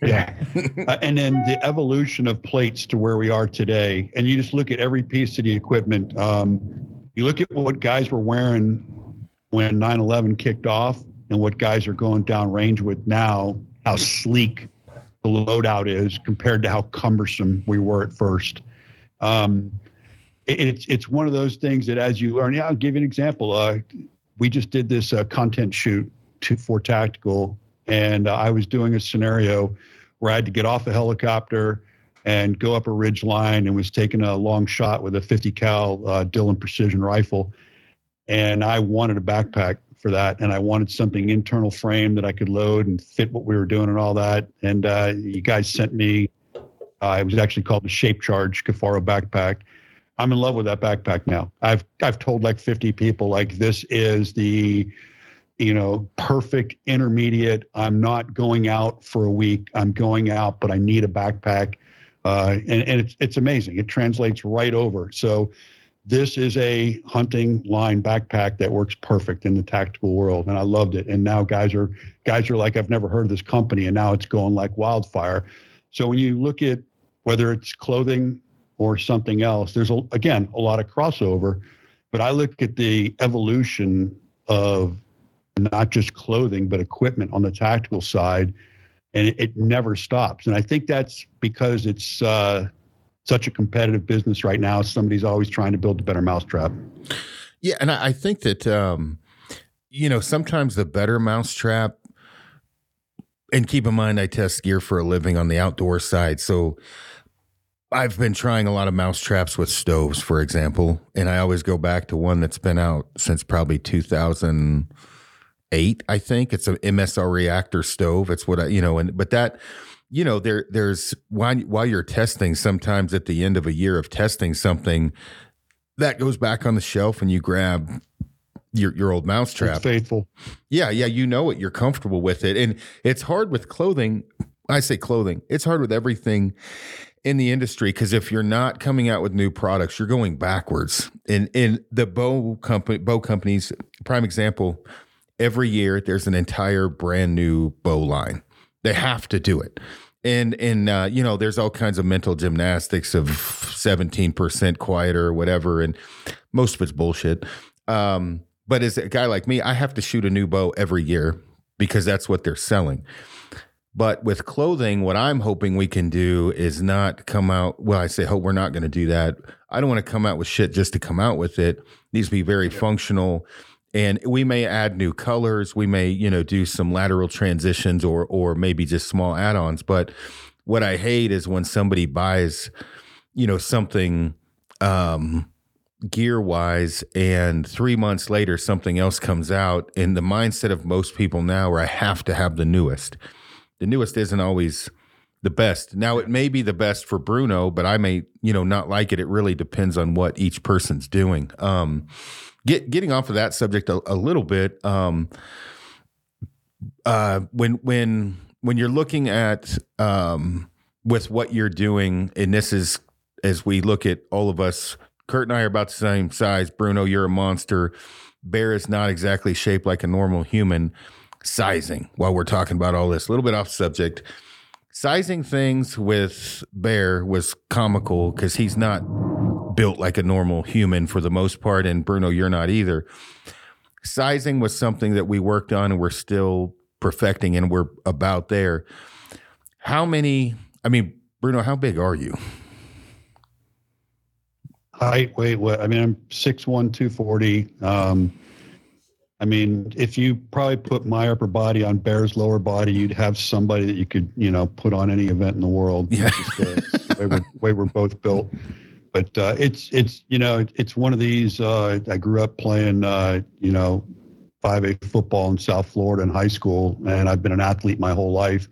Yeah. uh, and then the evolution of plates to where we are today. And you just look at every piece of the equipment. Um, you look at what guys were wearing when 9 11 kicked off and what guys are going down range with now, how sleek the loadout is compared to how cumbersome we were at first. Um, it's it's one of those things that as you learn, yeah, I'll give you an example. Uh, we just did this uh, content shoot to, for tactical, and uh, I was doing a scenario where I had to get off a helicopter and go up a ridge line and was taking a long shot with a 50 cal uh, Dillon precision rifle, and I wanted a backpack for that, and I wanted something internal frame that I could load and fit what we were doing and all that. And uh, you guys sent me. Uh, it was actually called the Shape Charge Kifaru backpack I'm in love with that backpack now. I've I've told like 50 people like this is the you know perfect intermediate. I'm not going out for a week. I'm going out, but I need a backpack. Uh, and, and it's it's amazing. It translates right over. So this is a hunting line backpack that works perfect in the tactical world, and I loved it. And now guys are guys are like, I've never heard of this company, and now it's going like wildfire. So when you look at whether it's clothing or something else. There's a, again a lot of crossover, but I look at the evolution of not just clothing but equipment on the tactical side, and it, it never stops. And I think that's because it's uh, such a competitive business right now. Somebody's always trying to build a better mousetrap. Yeah, and I, I think that um, you know sometimes the better mousetrap. And keep in mind, I test gear for a living on the outdoor side, so I've been trying a lot of mouse traps with stoves, for example, and I always go back to one that's been out since probably 2008. I think it's an MSR reactor stove. It's what I, you know, and but that, you know, there there's while while you're testing, sometimes at the end of a year of testing something, that goes back on the shelf, and you grab your your old mouse trap. It's faithful. Yeah, yeah, you know it. You're comfortable with it, and it's hard with clothing. I say clothing. It's hard with everything in the industry because if you're not coming out with new products, you're going backwards. And in the bow company, bow companies, prime example, every year there's an entire brand new bow line. They have to do it. And and uh, you know, there's all kinds of mental gymnastics of 17% quieter or whatever, and most of it's bullshit. Um, but as a guy like me, I have to shoot a new bow every year because that's what they're selling. But with clothing, what I'm hoping we can do is not come out. Well, I say hope we're not going to do that. I don't want to come out with shit just to come out with it. it needs to be very functional. And we may add new colors. We may, you know, do some lateral transitions or or maybe just small add-ons. But what I hate is when somebody buys, you know, something um gear wise and three months later something else comes out and the mindset of most people now where i have to have the newest the newest isn't always the best. Now it may be the best for Bruno, but I may, you know, not like it. It really depends on what each person's doing. Um, get getting off of that subject a, a little bit. Um, uh, when when when you're looking at um, with what you're doing, and this is as we look at all of us, Kurt and I are about the same size. Bruno, you're a monster. Bear is not exactly shaped like a normal human sizing while we're talking about all this. A little bit off subject. Sizing things with Bear was comical because he's not built like a normal human for the most part. And Bruno, you're not either. Sizing was something that we worked on and we're still perfecting and we're about there. How many, I mean, Bruno, how big are you? Height, weight, what? I mean, I'm 6'1", 240. Um, I mean, if you probably put my upper body on Bear's lower body, you'd have somebody that you could, you know, put on any event in the world. Yeah. The way, we're, way we're both built. But uh, it's it's you know it's one of these. Uh, I grew up playing uh, you know 5A football in South Florida in high school, and I've been an athlete my whole life.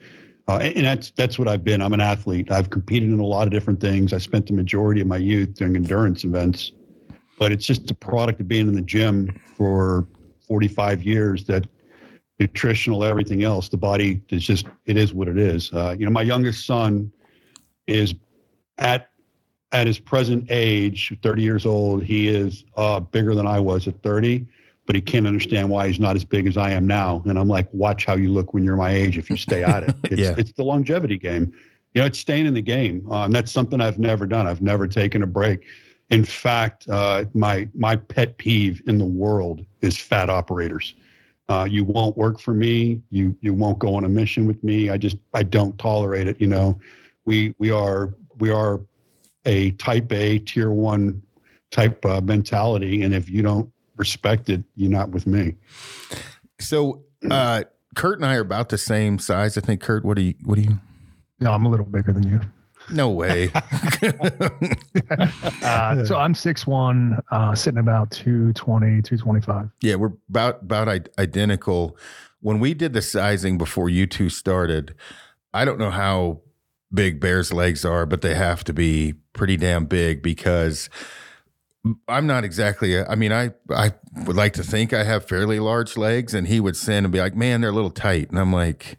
Uh, and that's that's what I've been. I'm an athlete. I've competed in a lot of different things. I spent the majority of my youth doing endurance events, but it's just a product of being in the gym for 45 years that nutritional everything else the body is just it is what it is uh, you know my youngest son is at at his present age 30 years old he is uh, bigger than i was at 30 but he can't understand why he's not as big as i am now and i'm like watch how you look when you're my age if you stay at it it's, Yeah. it's the longevity game you know it's staying in the game and that's something i've never done i've never taken a break in fact, uh, my my pet peeve in the world is fat operators. Uh, you won't work for me. You you won't go on a mission with me. I just I don't tolerate it. You know, we we are we are a type A tier one type uh, mentality, and if you don't respect it, you're not with me. So, uh, Kurt and I are about the same size. I think. Kurt, what do you? What do you? No, I'm a little bigger than you. No way. Uh, so I'm 6'1", uh, sitting about 220, 225. yeah, we're about about identical. When we did the sizing before you two started, I don't know how big Bear's legs are, but they have to be pretty damn big because I'm not exactly. A, I mean, I I would like to think I have fairly large legs, and he would send and be like, "Man, they're a little tight," and I'm like,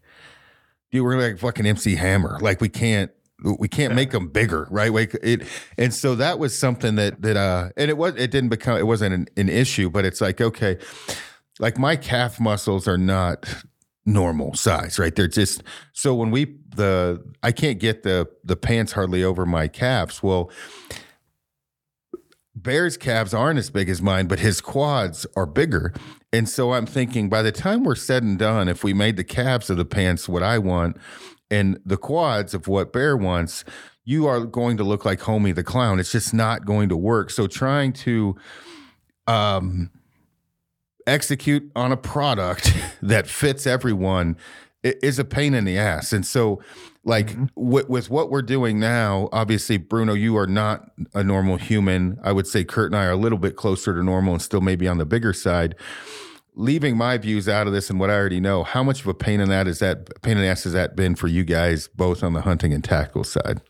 "Dude, we're like fucking MC Hammer. Like we can't." We can't make them bigger, right? Like it, and so that was something that that uh, and it was it didn't become it wasn't an, an issue, but it's like okay, like my calf muscles are not normal size, right? They're just so when we the I can't get the the pants hardly over my calves. Well, Bear's calves aren't as big as mine, but his quads are bigger. And so I'm thinking by the time we're said and done, if we made the calves of the pants what I want and the quads of what Bear wants, you are going to look like Homey the Clown. It's just not going to work. So trying to um execute on a product that fits everyone is a pain in the ass. And so, like mm-hmm. with, with what we're doing now, obviously, Bruno, you are not a normal human. I would say Kurt and I are a little bit closer to normal and still maybe on the bigger side. Leaving my views out of this and what I already know, how much of a pain in that is that pain in the ass has that been for you guys, both on the hunting and tackle side?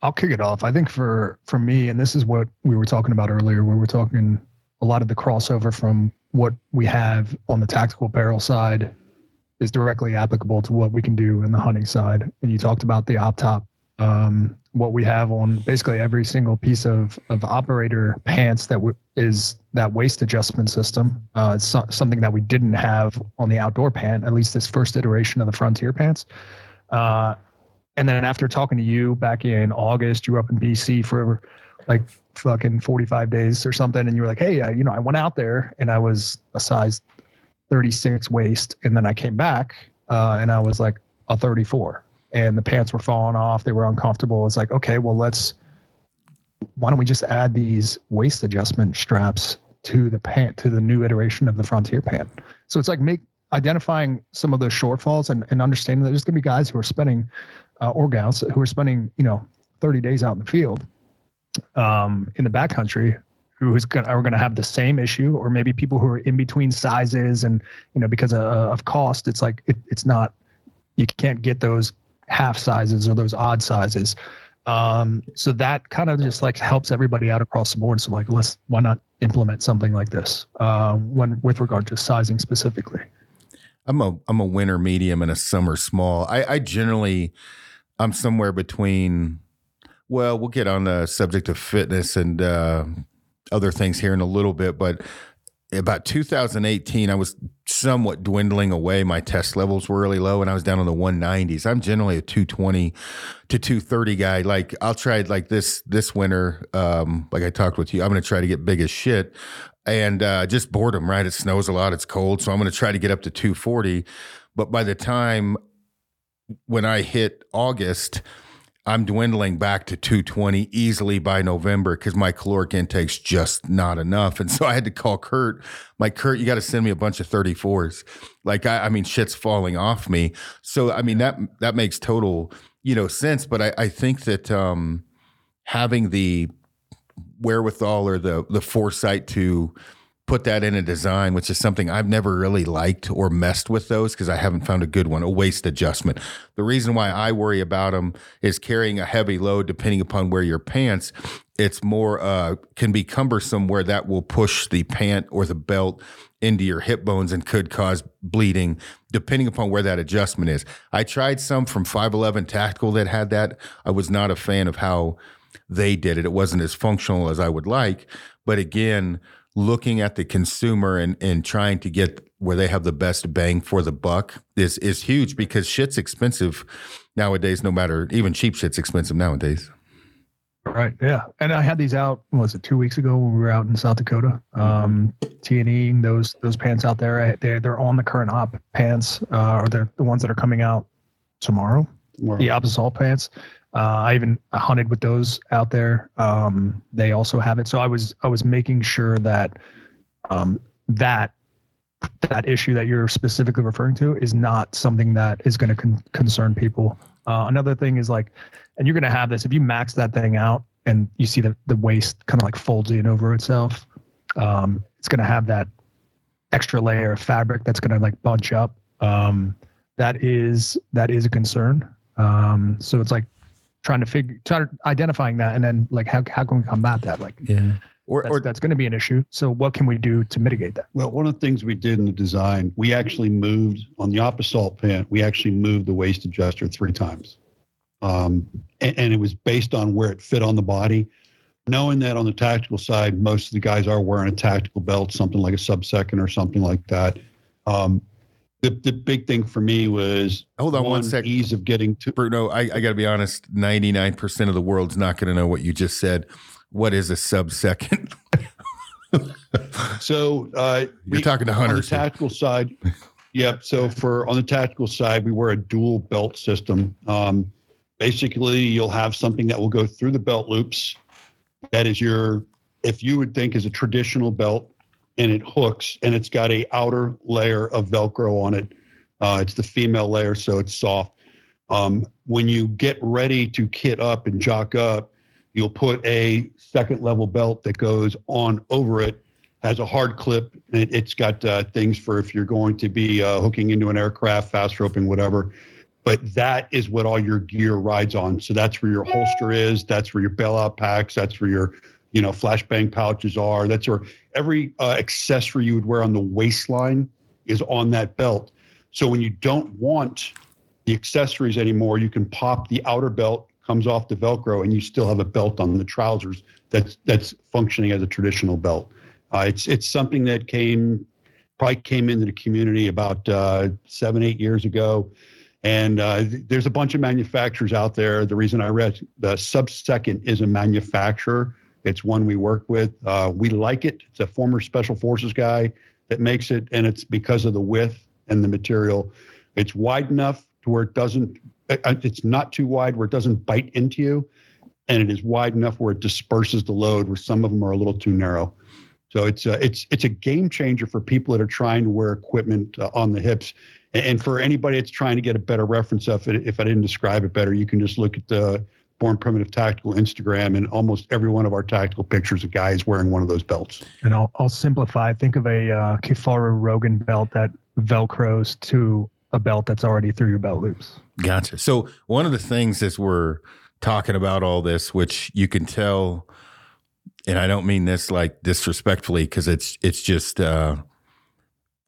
I'll kick it off. I think for for me, and this is what we were talking about earlier, where we're talking a lot of the crossover from what we have on the tactical apparel side is directly applicable to what we can do in the hunting side. And you talked about the op top, um, what we have on basically every single piece of of operator pants that w- is that waist adjustment system. Uh, it's so- something that we didn't have on the outdoor pant, at least this first iteration of the frontier pants. Uh, and then after talking to you back in August, you were up in BC for like fucking 45 days or something. And you were like, Hey, I, you know, I went out there and I was a size 36 waist. And then I came back uh, and I was like a 34 and the pants were falling off. They were uncomfortable. It's like, okay, well, let's, why don't we just add these waist adjustment straps to the pant, to the new iteration of the Frontier pant? So it's like make, identifying some of those shortfalls and, and understanding that there's going to be guys who are spending uh, or gals who are spending you know 30 days out in the field um, in the backcountry who is going are going to have the same issue or maybe people who are in between sizes and you know because of, of cost it's like it, it's not you can't get those half sizes or those odd sizes um, so that kind of just like helps everybody out across the board so like let's why not implement something like this uh, when with regard to sizing specifically I'm a I'm a winter medium and a summer small. I, I generally I'm somewhere between. Well, we'll get on the subject of fitness and uh, other things here in a little bit, but about 2018, I was somewhat dwindling away. My test levels were really low, and I was down on the 190s. I'm generally a 220 to 230 guy. Like I'll try like this this winter. Um, like I talked with you, I'm going to try to get big as shit and uh, just boredom. Right, it snows a lot, it's cold, so I'm going to try to get up to 240. But by the time when I hit August, I'm dwindling back to 220 easily by November because my caloric intake's just not enough. And so I had to call Kurt. Like, Kurt, you got to send me a bunch of 34s. Like, I, I, mean, shit's falling off me. So, I mean, that that makes total, you know, sense. But I, I think that um, having the wherewithal or the the foresight to put that in a design, which is something I've never really liked or messed with those because I haven't found a good one, a waist adjustment. The reason why I worry about them is carrying a heavy load, depending upon where your pants, it's more, uh, can be cumbersome where that will push the pant or the belt into your hip bones and could cause bleeding, depending upon where that adjustment is. I tried some from 511 Tactical that had that. I was not a fan of how they did it. It wasn't as functional as I would like. But again, looking at the consumer and, and trying to get where they have the best bang for the buck is is huge because shit's expensive nowadays no matter even cheap shit's expensive nowadays. Right yeah. And i had these out was it two weeks ago when we were out in south dakota? Um t&e those those pants out there they're, they're on the current op pants uh, or they're the ones that are coming out tomorrow, tomorrow. the Opasol pants uh, I even hunted with those out there. Um, they also have it. So I was I was making sure that um, that that issue that you're specifically referring to is not something that is going to con- concern people. Uh, another thing is like, and you're going to have this if you max that thing out and you see the the waist kind of like folds in over itself. Um, it's going to have that extra layer of fabric that's going to like bunch up. Um, that is that is a concern. Um, so it's like trying to figure, try identifying that, and then like how how can we combat that? Like, yeah, or that's, or that's going to be an issue. So what can we do to mitigate that? Well, one of the things we did in the design, we actually moved on the Opasol pant. We actually moved the waist adjuster three times, um, and, and it was based on where it fit on the body. Knowing that on the tactical side, most of the guys are wearing a tactical belt, something like a sub second or something like that. Um, the, the big thing for me was hold on one, one second ease of getting to Bruno. I, I got to be honest. Ninety nine percent of the world's not going to know what you just said. What is a sub second? so uh, you're we, talking to hunters. On the tactical side, yep. So for on the tactical side, we wear a dual belt system. Um, basically, you'll have something that will go through the belt loops. That is your, if you would think is a traditional belt, and it hooks and it's got a outer layer of Velcro on it. Uh, it's the female layer, so it's soft. Um, when you get ready to kit up and jock up, you'll put a second level belt that goes on over it, has a hard clip. It, has got uh, things for if you're going to be uh, hooking into an aircraft, fast roping, whatever. But that is what all your gear rides on. So that's where your holster is. That's where your bailout packs. That's where your you know flashbang pouches are. That's where every uh, accessory you would wear on the waistline is on that belt. So when you don't want the accessories anymore, you can pop the outer belt, comes off the Velcro, and you still have a belt on the trousers that's that's functioning as a traditional belt. Uh, it's it's something that came probably came into the community about uh, seven eight years ago. And uh, there's a bunch of manufacturers out there. The reason I read the Sub Second is a manufacturer it's one we work with. Uh, we like it. It's a former special forces guy that makes it, and it's because of the width and the material. It's wide enough to where it doesn't. Uh, uh, it's not too wide where it doesn't bite into you, and it is wide enough where it disperses the load. Where some of them are a little too narrow. So it's a, it's it's a game changer for people that are trying to wear equipment uh, on the hips, and, for anybody that's trying to get a better reference of it. If I didn't describe it better, you can just look at the Born Primitive Tactical Instagram, and almost every one of our tactical pictures, a guy is wearing one of those belts. And I'll, I'll simplify. Think of a uh, Kifaru Rogan belt that velcros to a belt that's already through your belt loops. Gotcha. So one of the things as we're talking about all this, which you can tell, and I don't mean this like disrespectfully, because it's it's just uh,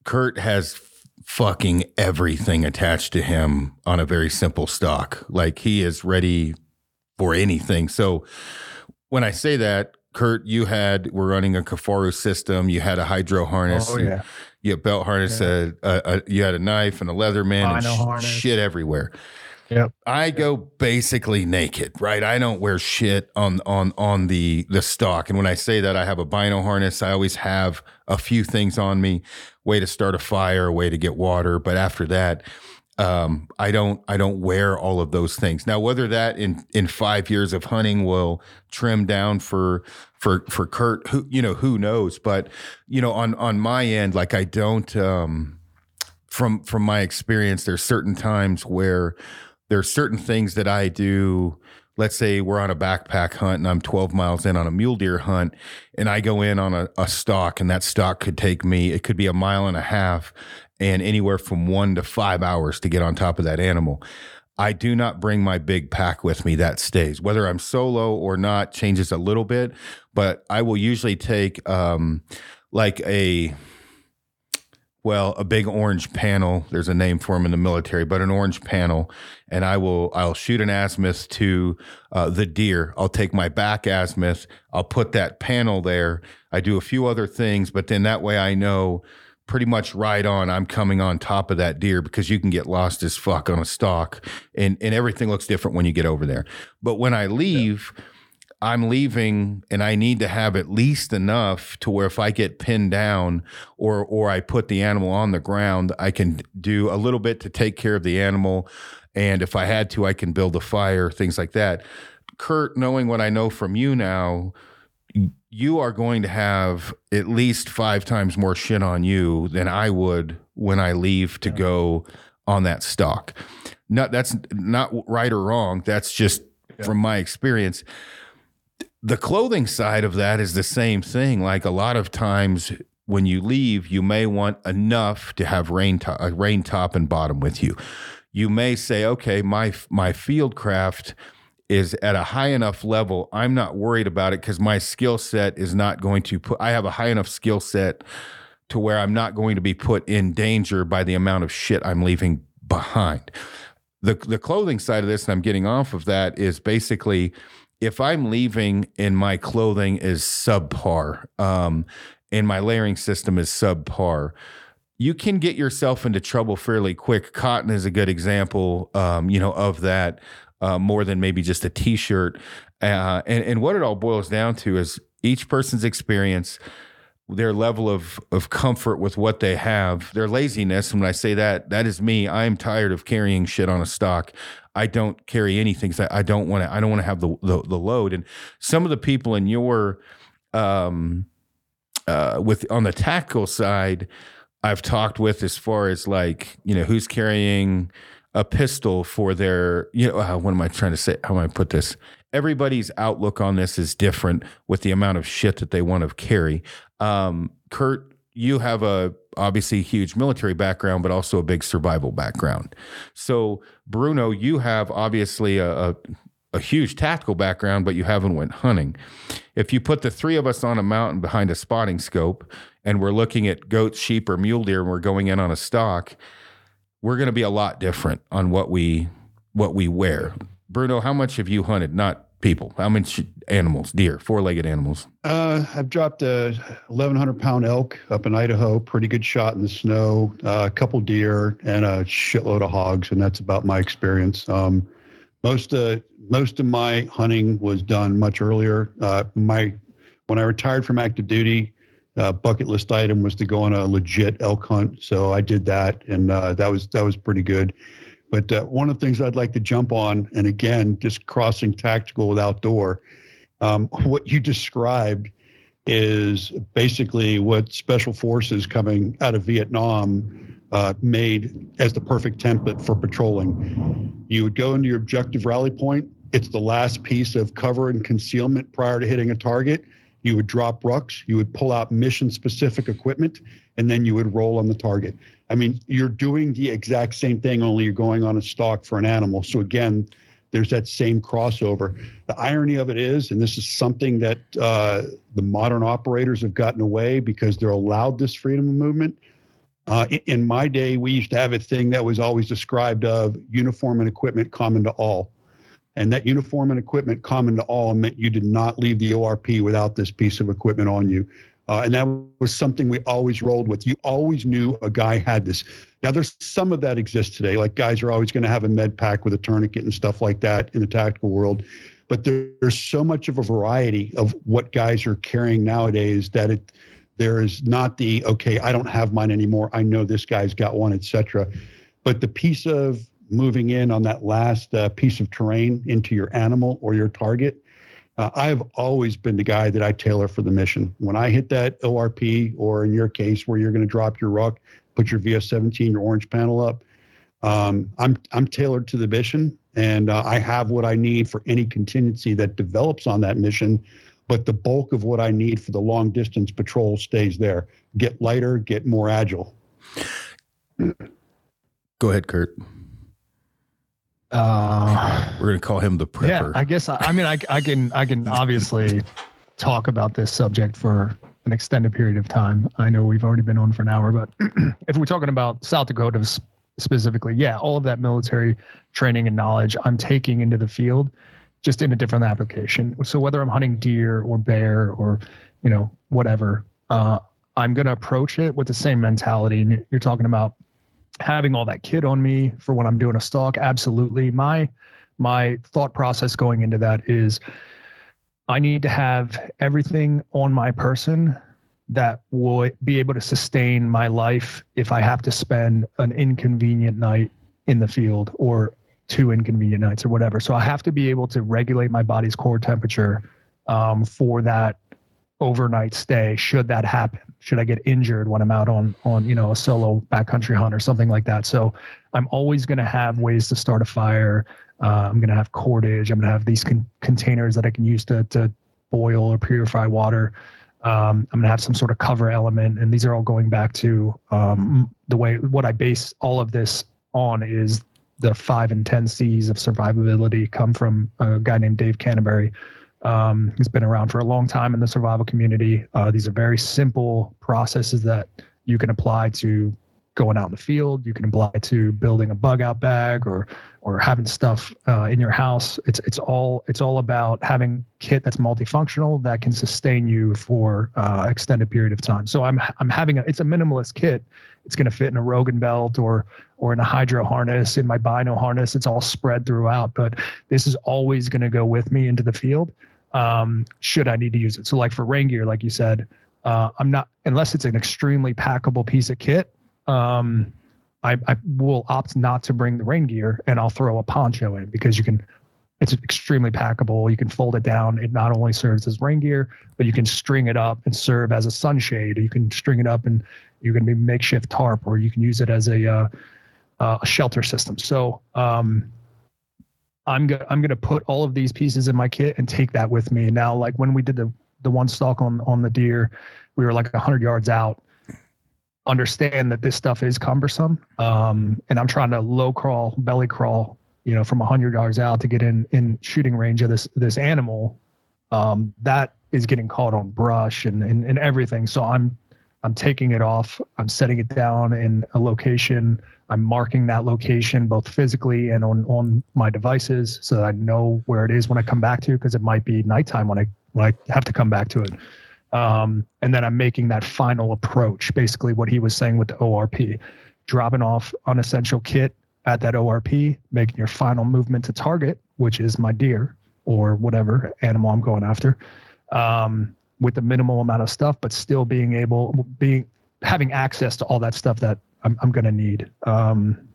Kurt has fucking everything attached to him on a very simple stock. Like he is ready for anything. So when I say that, Kurt, you had we're running a Kifaru system. You had a hydro harness. Oh yeah. You had belt harness. Yeah. A, a, a, you had a knife and a Leatherman and sh- shit everywhere. Yep. I go basically naked, right? I don't wear shit on on on the the stock. And when I say that, I have a bino harness. I always have a few things on me, way to start a fire, a way to get water. But after that, Um, I don't I don't wear all of those things now. Whether that in in five years of hunting will trim down for for for Kurt, who you know who knows. But you know on on my end, like I don't. Um, from from my experience, there's certain times where there's certain things that I do. Let's say we're on a backpack hunt and I'm 12 miles in on a mule deer hunt, and I go in on a, a stalk, and that stalk could take me, it could be a mile and a half and anywhere from one to five hours to get on top of that animal. I do not bring my big pack with me that stays. Whether I'm solo or not changes a little bit, but I will usually take um, like a well, a big orange panel. There's a name for them in the military, but an orange panel, and I will I'll shoot an azimuth to uh, the deer. I'll take my back azimuth. I'll put that panel there. I do a few other things, but then that way I know pretty much right on I'm coming on top of that deer because you can get lost as fuck on a stalk and and everything looks different when you get over there. But when I leave, yeah. I'm leaving and I need to have at least enough to where if I get pinned down or or I put the animal on the ground, I can do a little bit to take care of the animal and if I had to I can build a fire, things like that. Kurt, knowing what I know from you now, you are going to have at least five times more shit on you than I would when I leave to go on that stalk. Not that's not right or wrong. That's just yeah. from my experience. The clothing side of that is the same thing. Like a lot of times when you leave, you may want enough to have rain top, a uh, rain top and bottom with you. You may say, okay, my my field craft is at a high enough level, I'm not worried about it because my skill set is not going to put, I have a high enough skill set to where I'm not going to be put in danger by the amount of shit I'm leaving behind. The, the clothing side of this, and I'm getting off of that, is basically if I'm leaving and my clothing is subpar um, and my layering system is subpar, you can get yourself into trouble fairly quick. Cotton is a good example, um, you know, of that uh, more than maybe just a t-shirt. Uh, and, and what it all boils down to is each person's experience, their level of, of comfort with what they have, their laziness. And when I say that, that is me. I am tired of carrying shit on a stalk. I don't carry anything. So I don't want to, I don't want to have the, the, the, load. And some of the people in your, um, uh, with on the tactical side, I've talked with as far as like, you know, who's carrying, a pistol for their, you know, uh, what am I trying to say? How am I put this? Everybody's outlook on this is different with the amount of shit that they want to carry. Um, Kurt, you have a obviously huge military background, but also a big survival background. So, Bruno, you have obviously a, a, a huge tactical background, but you haven't went hunting. If you put the three of us on a mountain behind a spotting scope and we're looking at goats, sheep, or mule deer, and we're going in on a stalk, we're going to be a lot different on what we what we wear. Bruno, how much have you hunted? Not people. How many animals? Deer, four-legged animals. Uh, I've dropped a 1,100 pound elk up in Idaho. Pretty good shot in the snow. Uh, a couple deer and a shitload of hogs, and that's about my experience. Um, most uh, most of my hunting was done much earlier. Uh, my when I retired from active duty, uh, bucket list item was to go on a legit elk hunt. So I did that, and uh, that was that was pretty good. But uh, one of the things I'd like to jump on, and again, just crossing tactical with outdoor, um, what you described is basically what special forces coming out of Vietnam uh, made as the perfect template for patrolling. You would go into your objective rally point. It's the last piece of cover and concealment prior to hitting a target you would drop rucks, you would pull out mission specific equipment, and then you would roll on the target. I mean, you're doing the exact same thing, only you're going on a stalk for an animal. So again, there's that same crossover. The irony of it is, and this is something that uh, the modern operators have gotten away because they're allowed this freedom of movement. Uh, in my day, we used to have a thing that was always described of uniform and equipment common to all. And that uniform and equipment common to all meant you did not leave the ORP without this piece of equipment on you. Uh, and that was something we always rolled with. You always knew a guy had this. Now, there's some of that exists today. Like guys are always going to have a med pack with a tourniquet and stuff like that in the tactical world. But there, there's so much of a variety of what guys are carrying nowadays that it there is not the okay. I don't have mine anymore. I know this guy's got one, etc But the piece of moving in on that last uh, piece of terrain into your animal or your target, uh, I've always been the guy that I tailor for the mission. When I hit that ORP, or in your case, where you're going to drop your ruck, put your VS17, your orange panel up, um, I'm I'm tailored to the mission, and uh, I have what I need for any contingency that develops on that mission. But the bulk of what I need for the long distance patrol stays there. Get lighter, get more agile. Go ahead, Kurt. Uh, We're gonna call him the prepper. yeah, I guess I, I mean I, I can I can obviously talk about this subject for an extended period of time. I know we've already been on for an hour, but if we're talking about South Dakota specifically, yeah, all of that military training and knowledge I'm taking into the field, just in a different application. So whether I'm hunting deer or bear or you know whatever, uh, I'm gonna approach it with the same mentality. And you're talking about having all that kit on me for when I'm doing a stalk. Absolutely, my my thought process going into that is I need to have everything on my person that will be able to sustain my life if I have to spend an inconvenient night in the field or two inconvenient nights or whatever. So I have to be able to regulate my body's core temperature um, for that overnight stay should that happen should i get injured when i'm out on on you know a solo backcountry hunt or something like that? So i'm always going to have ways to start a fire. Uh, i'm going to have cordage. I'm going to have these con- containers that i can use to to boil or purify water. Um, i'm going to have some sort of cover element and these are all going back to um, the way what i base all of this on is the five and ten c's of survivability come from a guy named dave canterbury um, he's been around for a long time in the survival community. Uh, these are very simple processes that you can apply to going out in the field. You can apply to building a bug out bag or or having stuff uh, in your house. It's it's all it's all about having kit that's multifunctional that can sustain you for uh, extended period of time. So I'm I'm having a it's a minimalist kit. It's going to fit in a Rogan belt or or in a hydro harness in my bino harness. It's all spread throughout, but this is always going to go with me into the field um, should I need to use it. So, like for rain gear, like you said, uh, I'm not unless it's an extremely packable piece of kit. Um, I, I will opt not to bring the rain gear, and I'll throw a poncho in because you can. It's extremely packable. You can fold it down. It not only serves as rain gear, but you can string it up and serve as a sunshade. You can string it up and you can be makeshift tarp, or you can use it as a uh, uh, a shelter system. So um, I'm go- I'm gonna put all of these pieces in my kit and take that with me. Now, like when we did the the one stalk on on the deer, we were like hundred yards out. Understand that this stuff is cumbersome, um, and I'm trying to low crawl, belly crawl, you know, from hundred yards out to get in in shooting range of this this animal. Um, that is getting caught on brush and, and and everything. So I'm I'm taking it off. I'm setting it down in a location. I'm marking that location both physically and on on my devices so that I know where it is when I come back to because it might be nighttime when I when I have to come back to it. Um, and then I'm making that final approach, basically what he was saying with the ORP, dropping off unessential kit at that ORP, making your final movement to target, which is my deer or whatever animal I'm going after. Um, with the minimal amount of stuff, but still being able, being having access to all that stuff that I'm, I'm going to need. Um,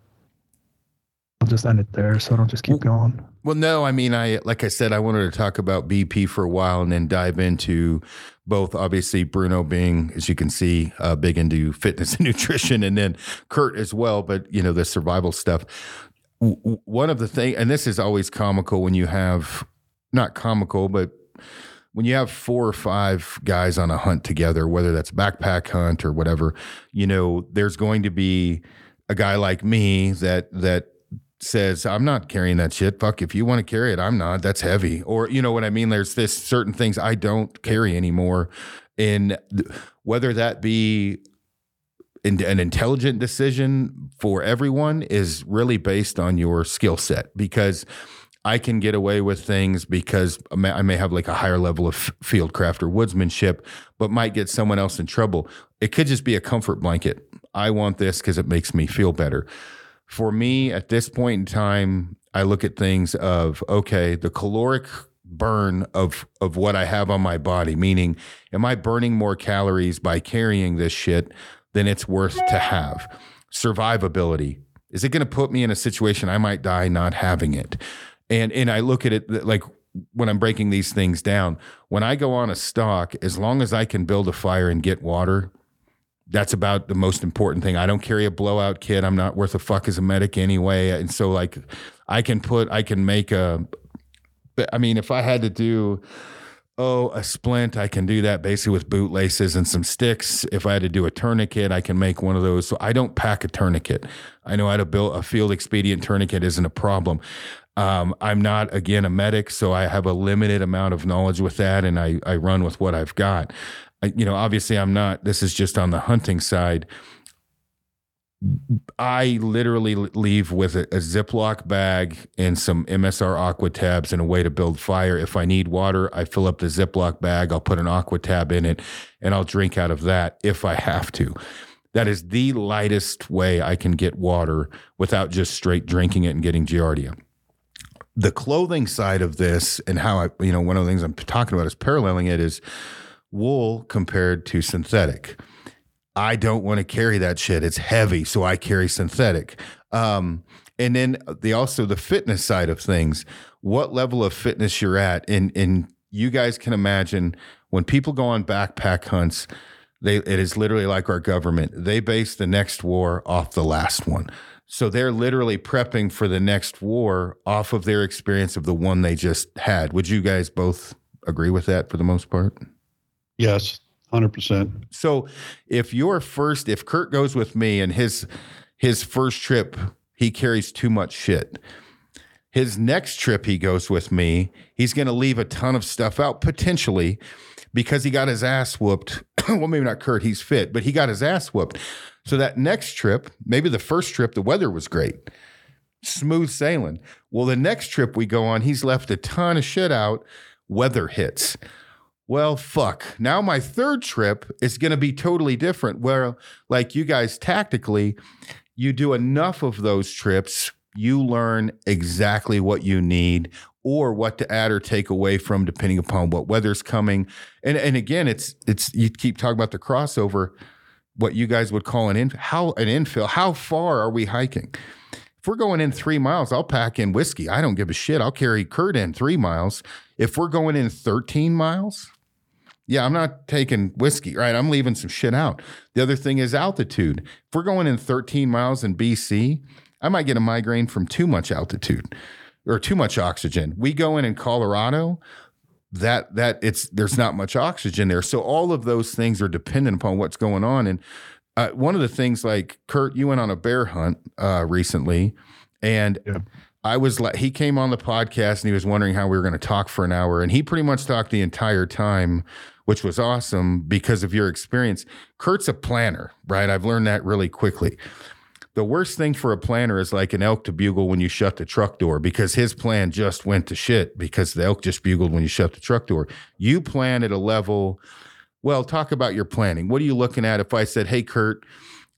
I'll just end it there, so I don't just keep going. Well, no, I mean, I like I said, I wanted to talk about BP for a while and then dive into both. Obviously, Bruno being, as you can see, uh, big into fitness and nutrition, and then Kurt as well. But you know, the survival stuff. W- One of the things, and this is always comical when you have not comical, but when you have four or five guys on a hunt together, whether that's backpack hunt or whatever, you know, there's going to be a guy like me that that says, I'm not carrying that shit. Fuck, if you want to carry it, I'm not. That's heavy. Or, you know what I mean? There's this certain things I don't carry anymore. And th- whether that be in, an intelligent decision for everyone is really based on your skill set because I can get away with things because I may, have like a higher level of field craft or woodsmanship, but might get someone else in trouble. It could just be a comfort blanket. I want this because it makes me feel better for me at this point in time i look at things of okay the caloric burn of of what i have on my body meaning am i burning more calories by carrying this shit than it's worth to have survivability Is it going to put me in a situation I might die not having it? And and I look at it like when I'm breaking these things down, when I go on a stalk, as long as I can build a fire and get water, that's about the most important thing. I don't carry a blowout kit. I'm not worth a fuck as a medic anyway. And so like I can put I can make a I mean if I had to do oh a splint, I can do that basically with boot laces and some sticks. If I had to do a tourniquet, I can make one of those. So I don't pack a tourniquet. I know how to build a field expedient tourniquet isn't a problem. Um, I'm not again a medic, so I have a limited amount of knowledge with that, and I I run with what I've got. I, you know, obviously, I'm not. This is just on the hunting side. I literally leave with a, a Ziploc bag and some MSR aqua tabs and a way to build fire. If I need water, I fill up the Ziploc bag. I'll put an aqua tab in it, and I'll drink out of that if I have to. That is the lightest way I can get water without just straight drinking it and getting giardia the clothing side of this and how I, you know, one of the things I'm talking about is paralleling it is wool compared to synthetic. I don't want to carry that shit. It's heavy, so I carry synthetic. Um, and then the also the fitness side of things. What level of fitness you're at, and and you guys can imagine when people go on backpack hunts, they it is literally like our government. They base the next war off the last one. So they're literally prepping for the next war off of their experience of the one they just had. Would you guys both agree with that for the most part? Yes, 100%. So if your first if Kurt goes with me and his his first trip he carries too much shit. His next trip he goes with me, he's going to leave a ton of stuff out potentially because he got his ass whooped. well, maybe not Kurt, he's fit, but he got his ass whooped. So that next trip, maybe the first trip, the weather was great, smooth sailing. Well, the next trip we go on, he's left a ton of shit out. Weather hits. Well, fuck. Now my third trip is going to be totally different. Where, like you guys, tactically, you do enough of those trips, you learn exactly what you need or what to add or take away from depending upon what weather's coming. And and again, it's it's you keep talking about the crossover what you guys would call an in how an infill. How far are we hiking? If we're going in three miles, I'll pack in whiskey. I don't give a shit. I'll carry Kurt in three miles. If we're going in 13 miles, yeah, I'm not taking whiskey, right? I'm leaving some shit out. The other thing is altitude. If we're going in 13 miles in BC, I might get a migraine from too much altitude or too much oxygen. We go in in Colorado, that that it's there's not much oxygen there. So all of those things are dependent upon what's going on. And uh, one of the things, like Kurt, you went on a bear hunt uh, recently, and yeah. I was like, he came on the podcast and he was wondering how we were going to talk for an hour, and he pretty much talked the entire time, which was awesome because of your experience. Kurt's a planner, right? I've learned that really quickly the worst thing for a planner is like an elk to bugle when you shut the truck door because his plan just went to shit because the elk just bugled when you shut the truck door. You plan at a level. Well, talk about your planning. What are you looking at? If I said, "Hey, Kurt,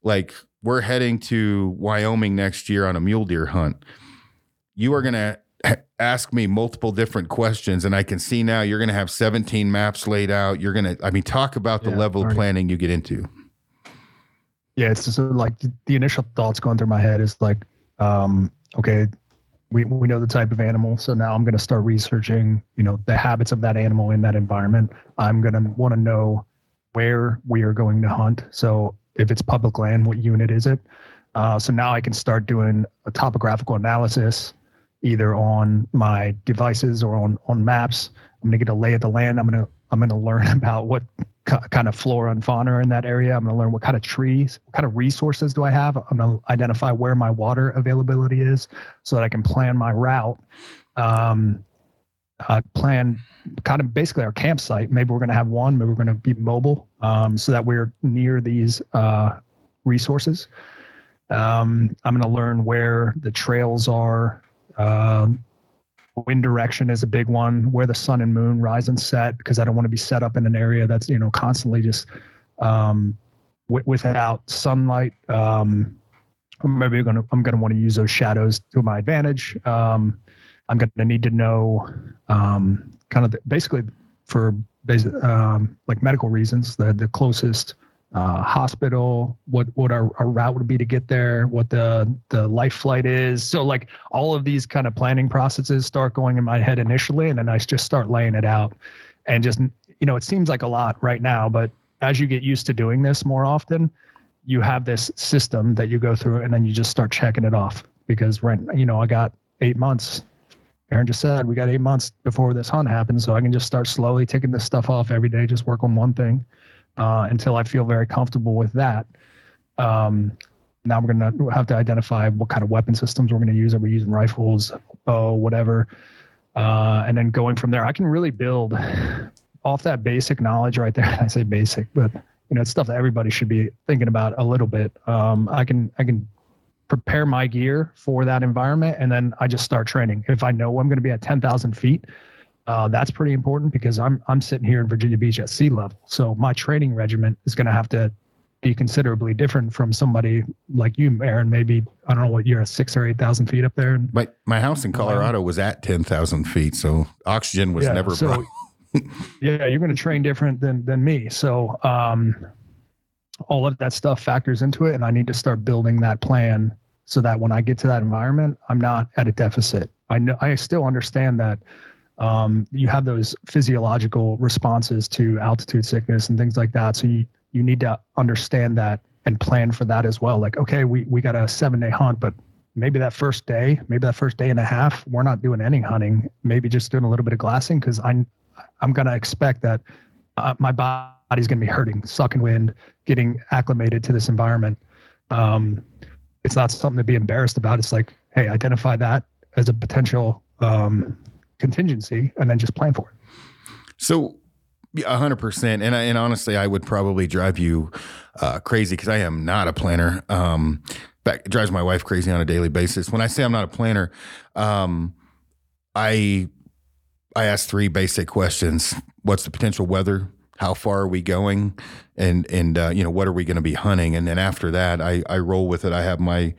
like we're heading to Wyoming next year on a mule deer hunt," you are going to ask me multiple different questions, and I can see now you're going to have 17 maps laid out. You're going to, I mean, talk about the yeah, level of planning you get into yeah, it's just like the initial thoughts going through my head is like, um, okay, we we know the type of animal, so now I'm going to start researching, you know, the habits of that animal in that environment. I'm going to want to know where we are going to hunt. So if it's public land, what unit is it? Uh, so now I can start doing a topographical analysis, either on my devices or on on maps. I'm going to get a lay of the land. I'm going to I'm going to learn about what kind of flora and fauna in that area. I'm going to learn what kind of trees, what kind of resources do I have. I'm going to identify where my water availability is so that I can plan my route. Um, uh, plan kind of basically our campsite. Maybe we're going to have one, maybe we're going to be mobile um, so that we're near these uh, resources. Um, I'm going to learn where the trails are. Um, wind direction is a big one where the sun and moon rise and set because i don't want to be set up in an area that's you know constantly just um, w- without sunlight um, maybe I'm gonna I'm gonna want to use those shadows to my advantage. Um, I'm gonna need to know um, kind of the, basically for um, like medical reasons the the closest uh, hospital, what what our, our route would be to get there, what the the life flight is. So like all of these kind of planning processes start going in my head initially, and then I just start laying it out, and just you know it seems like a lot right now, but as you get used to doing this more often, you have this system that you go through, and then you just start checking it off. Because right you know I got eight months. Aron just said we got eight months before this hunt happens, so I can just start slowly taking this stuff off every day, just work on one thing uh, until I feel very comfortable with that. Um, now we're going to have to identify what kind of weapon systems we're going to use. Are we using rifles, bow, whatever? Uh, and then going from there, I can really build off that basic knowledge right there. I say basic, but you know, it's stuff that everybody should be thinking about a little bit. Um, I can I can prepare my gear for that environment, and then I just start training. If I know I'm going to be at 10,000 feet, uh, that's pretty important because I'm I'm sitting here in Virginia Beach at sea level, so my training regimen is going to have to be considerably different from somebody like you, Aron. Maybe I don't know what you're at six or eight thousand feet up there. My my house in Colorado was at ten thousand feet, so oxygen was yeah, never. So, yeah, you're going to train different than than me. So um, all of that stuff factors into it and i need to start building that plan so that when i get to that environment i'm not at a deficit i know i still understand that um, you have those physiological responses to altitude sickness and things like that so you you need to understand that and plan for that as well like okay we we got a seven day hunt but maybe that first day maybe that first day and a half we're not doing any hunting maybe just doing a little bit of glassing because i'm i'm going to expect that uh, my body's going to be hurting, sucking wind, getting acclimated to this environment. Um, it's not something to be embarrassed about. It's like, hey, identify that as a potential um, contingency and then just plan for it. So, a hundred percent. And and honestly, I would probably drive you uh, crazy because I am not a planner. Um, it drives my wife crazy on a daily basis. When I say I'm not a planner, um, I I ask three basic questions: What's the potential weather? how far are we going and and uh, you know what are we going to be hunting and then after that I I roll with it I have my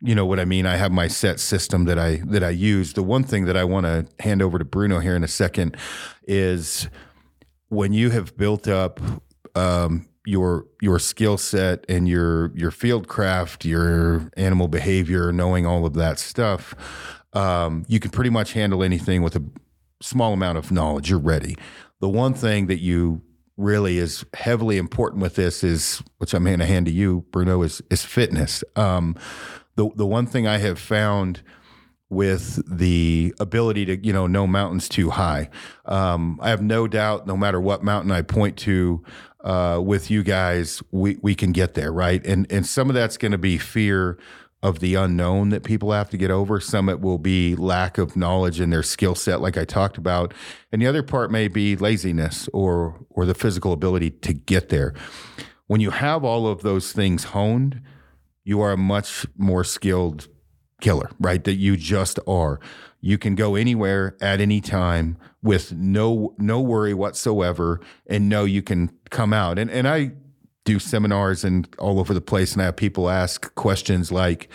you know what I mean? I have my set system that I that I use. The one thing that I want to hand over to Bruno here in a second is when you have built up um, your your skill set and your your field craft your animal behavior knowing all of that stuff um, you can pretty much handle anything with a small amount of knowledge. You're ready. The one thing that you really is heavily important with this is, which I'm going to hand to you, Bruno, is is fitness. Um, the the one thing I have found with the ability to you know no mountains too high, um, I have no doubt. No matter what mountain I point to, uh, with you guys, we we can get there, right? And and some of that's going to be fear of the unknown that people have to get over. Some it will be lack of knowledge in their skill set, like I talked about, and the other part may be laziness or or the physical ability to get there. When you have all of those things honed, you are a much more skilled killer, right? That you just are. You can go anywhere at any time with no no worry whatsoever, and know you can come out. And and I do seminars and all over the place, and I have people ask questions like,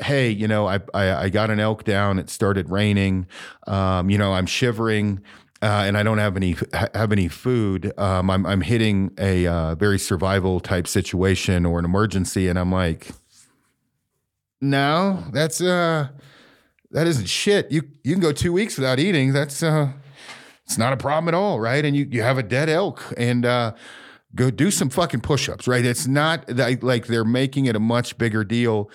"Hey, you know, I I, I got an elk down. It started raining. Um, you know, I'm shivering." Uh, and I don't have any have any food. Um, I'm I'm hitting a uh, very survival type situation or an emergency, and I'm like, no, that's uh, that isn't shit. You you can go two weeks without eating. That's uh, it's not a problem at all, right? And you you have a dead elk, and uh, go do some fucking push-ups, right? It's not like they're making it a much bigger deal.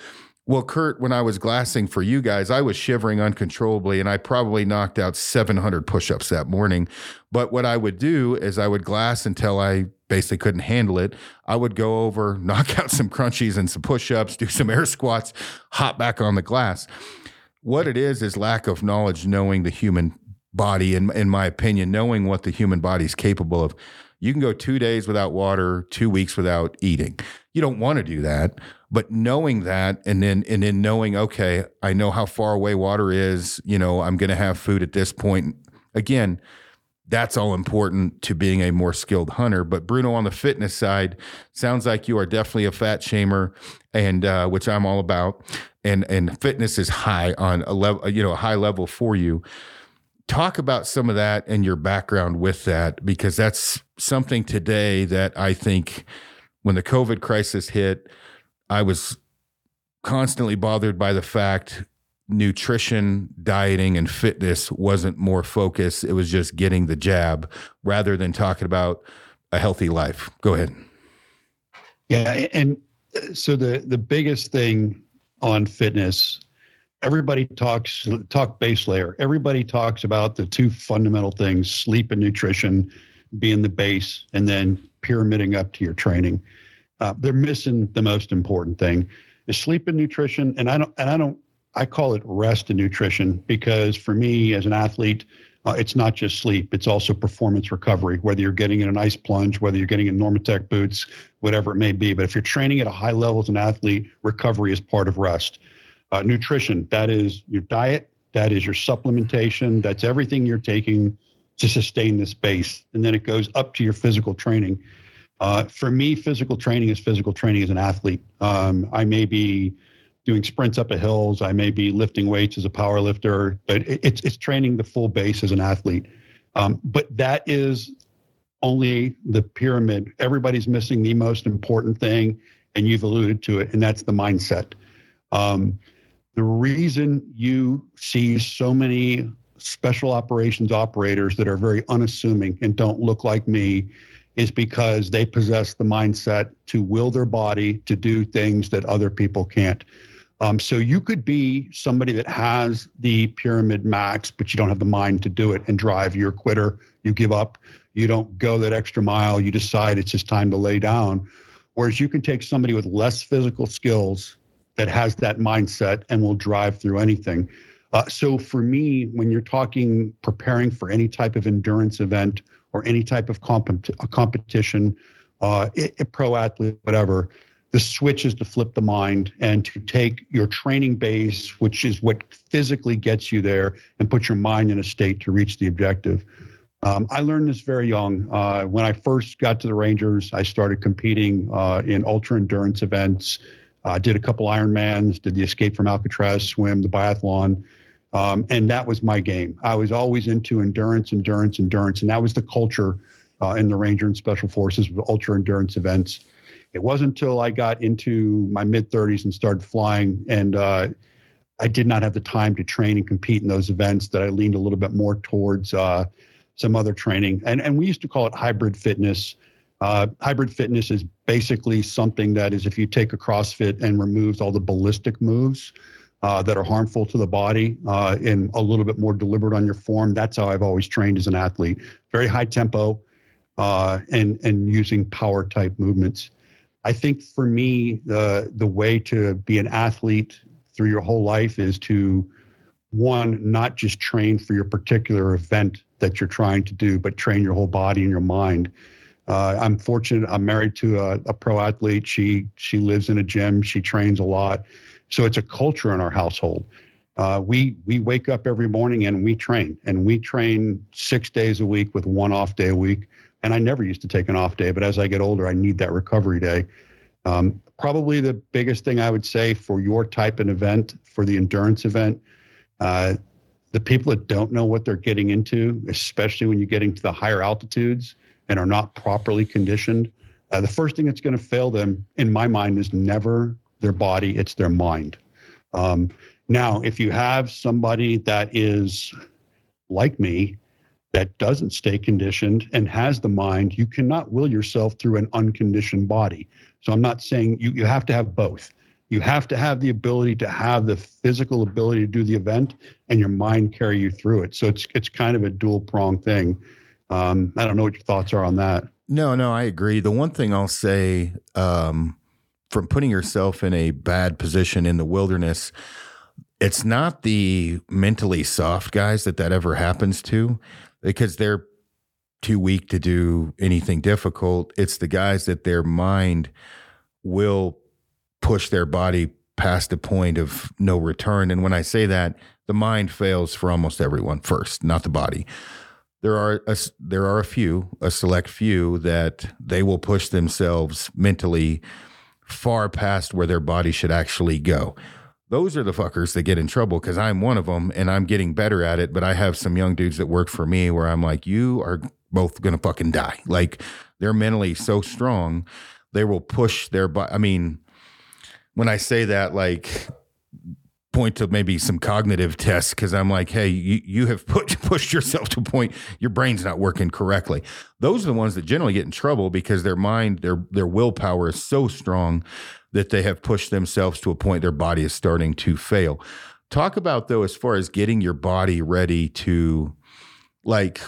Well, Kurt, when I was glassing for you guys, I was shivering uncontrollably and I probably knocked out 700 push-ups that morning. But what I would do is I would glass until I basically couldn't handle it. I would go over, knock out some crunchies and some push-ups, do some air squats, hop back on the glass. What it is is lack of knowledge knowing the human body in in my opinion, knowing what the human body is capable of you can go two days without water, two weeks without eating. You don't want to do that, but knowing that and then and then knowing, okay, I know how far away water is. You know, I'm going to have food at this point. Again, that's all important to being a more skilled hunter. But Bruno, on the fitness side, sounds like you are definitely a fat shamer, and uh, which I'm all about. And and fitness is high on a level, you know, a high level for you talk about some of that and your background with that because that's something today that I think when the COVID crisis hit, I was constantly bothered by the fact nutrition, dieting, and fitness wasn't more focused. It was just getting the jab rather than talking about a healthy life. Go ahead. Yeah, and uh, so the the biggest thing on fitness, everybody talks talk base layer. Everybody talks about the two fundamental things: sleep and nutrition being the base, and then pyramiding up to your training. Uh, they're missing the most important thing: is sleep and nutrition. And I don't and I don't I call it rest and nutrition because for me as an athlete, uh, it's not just sleep, it's also performance recovery, whether you're getting in an ice plunge, whether you're getting in Normatec boots, whatever it may be. But if you're training at a high level as an athlete, recovery is part of rest. Uh, nutrition, that is your diet, that is your supplementation, that's everything you're taking to sustain this base. And then it goes up to your physical training. Uh, for me, physical training is physical training as an athlete. Um, I may be doing sprints up a hills. I may be lifting weights as a power lifter, but it's it's training the full base as an athlete. Um, but that is only the pyramid. Everybody's missing the most important thing, and you've alluded to it, and that's the mindset. Um, the reason you see so many special operations operators that are very unassuming and don't look like me is because they possess the mindset to will their body to do things that other people can't. Um, so you could be somebody that has the pyramid max, but you don't have the mind to do it and drive. You're a quitter. You give up. You don't go that extra mile. You decide it's just time to lay down. Whereas you can take somebody with less physical skills that has that mindset and will drive through anything. Uh, so for me, when you're talking preparing for any type of endurance event or any type of comp- competition, uh, it, it, pro athlete, whatever, the switch is to flip the mind and to take your training base, which is what physically gets you there, and put your mind in a state to reach the objective. Um, I learned this very young. Uh, when I first got to the Rangers, I started competing uh, in ultra endurance events. I did a couple Ironmans, did the Escape from Alcatraz swim, the biathlon, um, and that was my game. I was always into endurance, endurance, endurance, and that was the culture uh, in the Ranger and Special Forces with ultra endurance events. It wasn't until I got into my mid 30s and started flying, and uh, I did not have the time to train and compete in those events that I leaned a little bit more towards uh, some other training. And, and we used to call it hybrid fitness. Uh, hybrid fitness is basically something that is if you take a CrossFit and removes all the ballistic moves uh, that are harmful to the body uh, and a little bit more deliberate on your form. That's how I've always trained as an athlete. Very high tempo uh, and and using power type movements. I think for me, the the way to be an athlete through your whole life is to one, not just train for your particular event that you're trying to do, but train your whole body and your mind. Uh, I'm fortunate. I'm married to a, a, pro athlete. She she lives in a gym. She trains a lot, so it's a culture in our household. Uh, we we wake up every morning and we train, and we train six days a week with one off day a week. And I never used to take an off day, but as I get older, I need that recovery day. Um, probably the biggest thing I would say for your type of event, for the endurance event, uh, the people that don't know what they're getting into, especially when you're getting to the higher altitudes and are not properly conditioned, uh, the first thing that's going to fail them, in my mind, is never their body, it's their mind. Um, now, if you have somebody that is like me, that doesn't stay conditioned and has the mind, you cannot will yourself through an unconditioned body. So I'm not saying you, you have to have both. You have to have the ability to have the physical ability to do the event and your mind carry you through it. So it's it's kind of a dual prong thing. Um, I don't know what your thoughts are on that. No, no, I agree. The one thing I'll say um, from putting yourself in a bad position in the wilderness, it's not the mentally soft guys that that ever happens to because they're too weak to do anything difficult. It's the guys that their mind will push their body past a point of no return. And when I say that, the mind fails for almost everyone first, not the body. There are a, there are a few, a select few that they will push themselves mentally far past where their body should actually go those are the fuckers that get in trouble because I'm one of them and I'm getting better at it. But I have some young dudes that work for me where I'm like, you are both gonna fucking die. Like they're mentally so strong they will push their but I mean, when I say that, like point to maybe some cognitive tests because I'm like, hey, you, you have put, pushed yourself to a point your brain's not working correctly. Those are the ones that generally get in trouble because their mind, their their willpower is so strong that they have pushed themselves to a point their body is starting to fail. Talk about though, as far as getting your body ready to like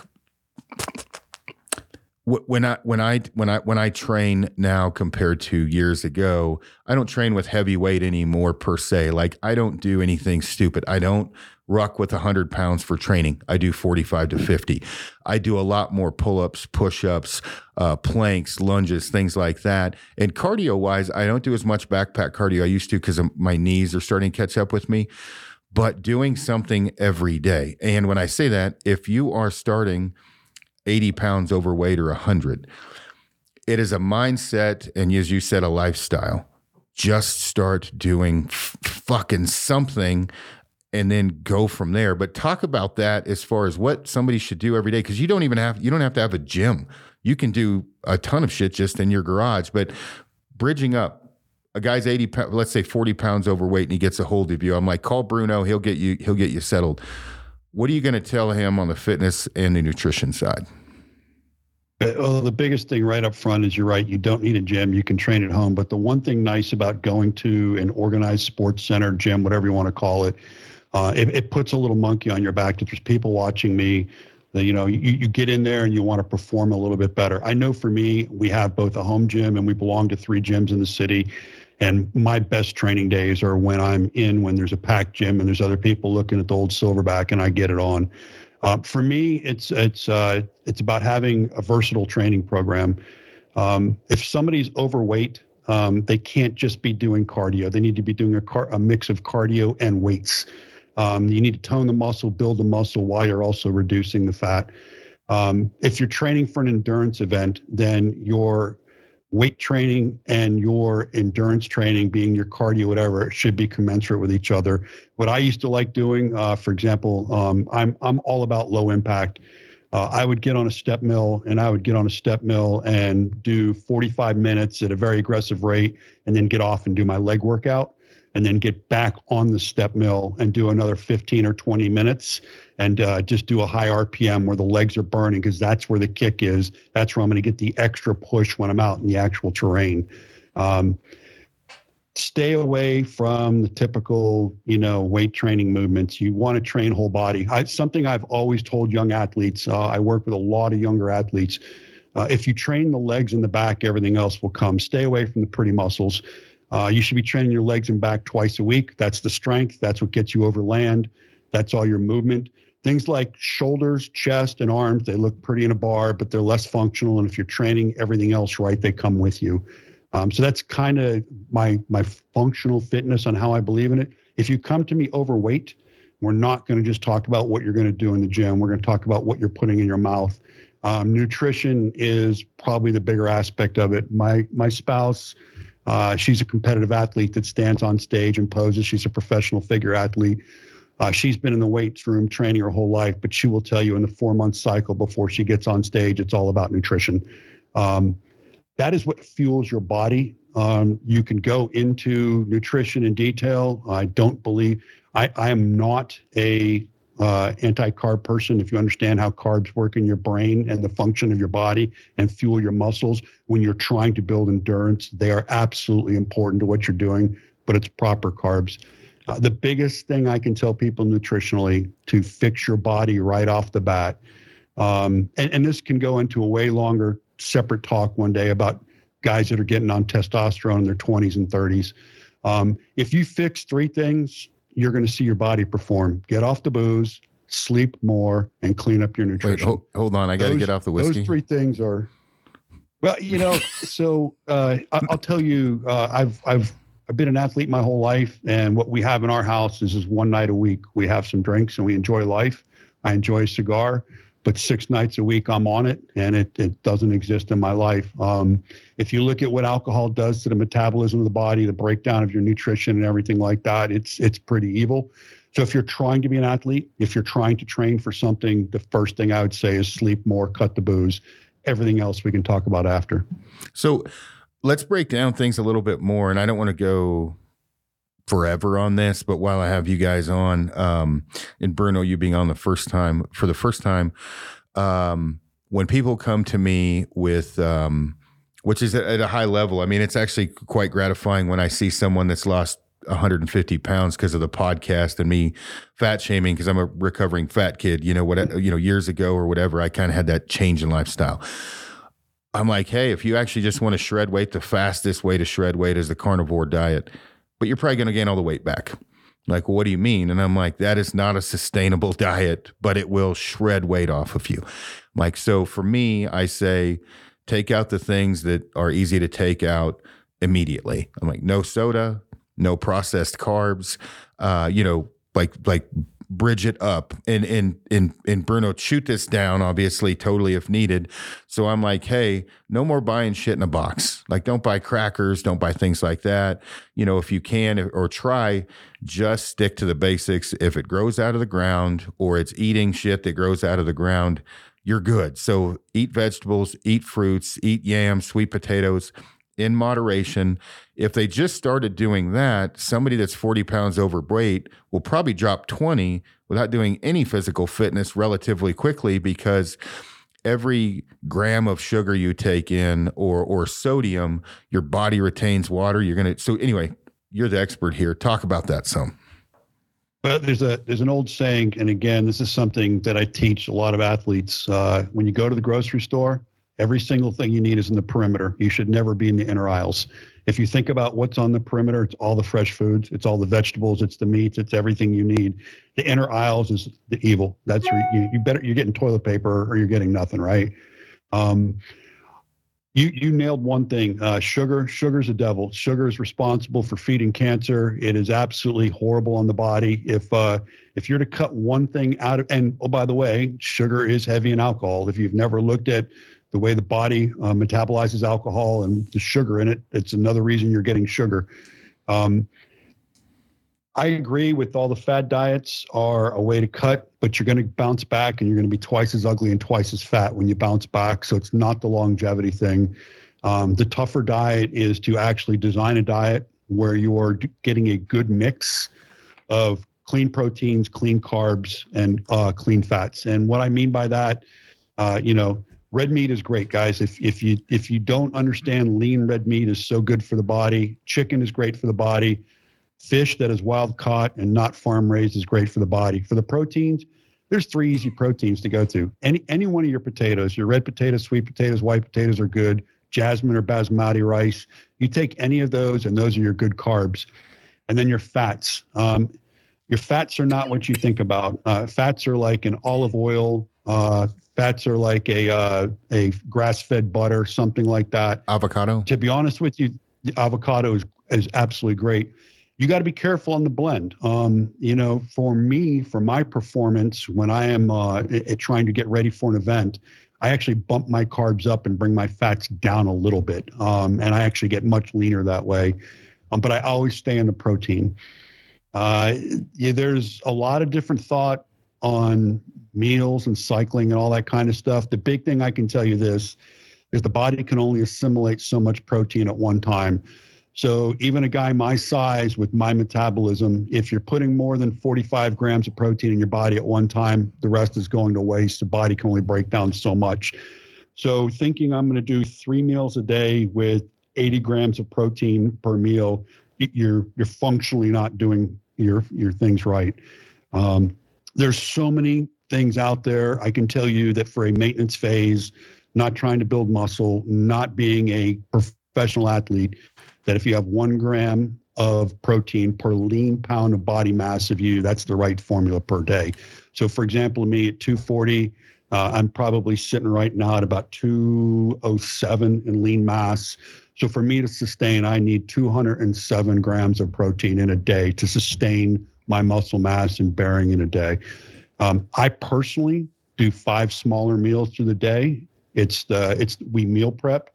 when I when I when I when I train now compared to years ago, I don't train with heavy weight anymore per se. Like I don't do anything stupid. I don't ruck with 100 pounds for training. I do 45 to 50. I do a lot more pull ups, push ups, uh, planks, lunges, things like that. And cardio wise, I don't do as much backpack cardio I used to because my knees are starting to catch up with me. But doing something every day. And when I say that, if you are starting 80 pounds overweight or 100. It is a mindset, and as you said, a lifestyle. Just start doing f- fucking something and then go from there. But talk about that as far as what somebody should do every day because you don't even have you don't have to have a gym. You can do a ton of shit just in your garage. But bridging up, a guy's 80 let's say 40 pounds overweight and he gets a hold of you i'm like call bruno he'll get you he'll get you settled what are you going to tell him on the fitness and the nutrition side? Uh, well, the biggest thing right up front is you're right. You don't need a gym. You can train at home. But the one thing nice about going to an organized sports center, gym, whatever you want to call it, uh, it, it, puts a little monkey on your back that there's people watching me. That, you know, you, you get in there and you want to perform a little bit better. I know for me, we have both a home gym and we belong to three gyms in the city. And my best training days are when I'm in, when there's a packed gym and there's other people looking at the old silverback and I get it on. Uh, for me, it's it's uh, it's about having a versatile training program. Um, if somebody's overweight, um, they can't just be doing cardio. They need to be doing a, car- a mix of cardio and weights. Um, you need to tone the muscle, build the muscle while you're also reducing the fat. Um, if you're training for an endurance event, then your weight training and your endurance training being your cardio whatever should be commensurate with each other. What i used to like doing uh, for example um, I'm, I'm all about low impact. Uh, i would get on a step mill and i would get on a step mill and do 45 minutes at a very aggressive rate and then get off and do my leg workout and then get back on the step mill and do another 15 or 20 minutes and uh, just do a high RPM where the legs are burning because that's where the kick is. That's where I'm going to get the extra push when I'm out in the actual terrain. Um, stay away from the typical, you know, weight training movements. You want to train whole body. I, something I've always told young athletes. Uh, I work with a lot of younger athletes. Uh, if you train the legs and the back, everything else will come. Stay away from the pretty muscles. Uh, you should be training your legs and back twice a week. That's the strength. That's what gets you over land. That's all your movement. Things like shoulders, chest, and arms, they look pretty in a bar, but they're less functional. And if you're training everything else right, they come with you. Um, so that's kind of my my functional fitness on how I believe in it. If you come to me overweight, we're not going to just talk about what you're going to do in the gym. We're going to talk about what you're putting in your mouth. Um, nutrition is probably the bigger aspect of it. My my spouse uh, she's a competitive athlete that stands on stage and poses. She's a professional figure athlete. Uh, she's been in the weights room training her whole life, but she will tell you in the four month cycle before she gets on stage, it's all about nutrition. Um, that is what fuels your body. Um, you can go into nutrition in detail. I don't believe I, I am not a uh, anti-carb person if you understand how carbs work in your brain and the function of your body and fuel your muscles when you're trying to build endurance they are absolutely important to what you're doing but it's proper carbs uh, the biggest thing i can tell people nutritionally to fix your body right off the bat um, and, and this can go into a way longer separate talk one day about guys that are getting on testosterone in their 20s and 30s um, if you fix three things you're going to see your body perform. Get off the booze, sleep more, and clean up your nutrition. Wait, hold, hold on, I got to get off the whiskey. Those three things are. Well, you know, so uh, I, will tell you, uh, I've I've I've been an athlete my whole life, and what we have in our house is is one night a week. We have some drinks and we enjoy life. I enjoy a cigar but six nights a week I'm on it, and it, it doesn't exist in my life. Um, if you look at what alcohol does to the metabolism of the body, the breakdown of your nutrition and everything like that, it's it's pretty evil. So if you're trying to be an athlete, if you're trying to train for something, the first thing I would say is sleep more, cut the booze. Everything else we can talk about after. So let's break down things a little bit more. And I don't want to go forever on this, but while I have you guys on, um, and Bruno, you being on the first time for the first time, um, when people come to me with, um, which is at a high level, I mean, it's actually quite gratifying when I see someone that's lost 150 pounds because of the podcast and me fat shaming because I'm a recovering fat kid. You know what? You know, years ago or whatever, I kind of had that change in lifestyle. I'm like, hey, if you actually just want to shred weight, the fastest way to shred weight is the carnivore diet, but you're probably going to gain all the weight back. Like, what do you mean? And I'm like, that is not a sustainable diet, but it will shred weight off of you. like, so for me, I say, take out the things that are easy to take out immediately. I'm like, no soda, no processed carbs, uh, you know, like like bridge it up and and and and Bruno shoot this down obviously totally if needed. So I'm like, hey, no more buying shit in a box. Like don't buy crackers, don't buy things like that. You know, if you can or try just stick to the basics. If it grows out of the ground or it's eating shit that grows out of the ground, you're good. So eat vegetables, eat fruits, eat yams, sweet potatoes in moderation. If they just started doing that, somebody that's 40 pounds overweight will probably drop 20 without doing any physical fitness relatively quickly because every gram of sugar you take in or or sodium, your body retains water. You're gonna so anyway, you're the expert here. Talk about that some. Well, there's a there's an old saying, and again, this is something that I teach a lot of athletes. Uh, when you go to the grocery store, Every single thing you need is in the perimeter. You should never be in the inner aisles. If you think about what's on the perimeter, it's all the fresh foods, it's all the vegetables, it's the meats, it's everything you need. The inner aisles is the evil. That's where you, you better you're getting toilet paper or you're getting nothing, right? Um, you you nailed one thing. Uh, sugar, sugar's a devil. Sugar is responsible for feeding cancer. It is absolutely horrible on the body. If uh, if you're to cut one thing out of, and oh by the way, sugar is heavy in alcohol. If you've never looked at the way the body uh, metabolizes alcohol and the sugar in it. It's another reason you're getting sugar. Um, I agree with all the fad diets are a way to cut, but you're going to bounce back and you're going to be twice as ugly and twice as fat when you bounce back. So it's not the longevity thing. Um, the tougher diet is to actually design a diet where you are getting a good mix of clean proteins, clean carbs, and uh, clean fats. And what I mean by that, uh, you know, red meat is great, guys. If if you if you don't understand lean red meat is so good for the body. Chicken is great for the body. Fish that is wild caught and not farm raised is great for the body. For the proteins, there's three easy proteins to go to. Any any one of your potatoes, your red potatoes, sweet potatoes, white potatoes are good. Jasmine or basmati rice. You take any of those, and those are your good carbs. And then your fats. Um, your fats are not what you think about. Uh, fats are like an olive oil, uh, Fats are like a uh, a grass fed butter, something like that. Avocado. To be honest with you, the avocado is is absolutely great. You got to be careful on the blend. Um, you know, for me, for my performance, when I am uh, trying to get ready for an event, I actually bump my carbs up and bring my fats down a little bit, um, and I actually get much leaner that way. Um, but I always stay in the protein. Uh, yeah, there's a lot of different thought on meals and cycling and all that kind of stuff. The big thing I can tell you this is the body can only assimilate so much protein at one time. So even a guy my size with my metabolism, if you're putting more than 45 grams of protein in your body at one time, the rest is going to waste. The body can only break down so much. So thinking I'm going to do three meals a day with 80 grams of protein per meal, you're you're functionally not doing your your things right. Um, there's so many things out there. I can tell you that for a maintenance phase, not trying to build muscle, not being a professional athlete, that if you have one gram of protein per lean pound of body mass of you, that's the right formula per day. So, for example, me at 240, uh, I'm probably sitting right now at about 207 in lean mass. So, for me to sustain, I need 207 grams of protein in a day to sustain my muscle mass and bearing in a day. Um, I personally do five smaller meals through the day. It's the it's we meal prep.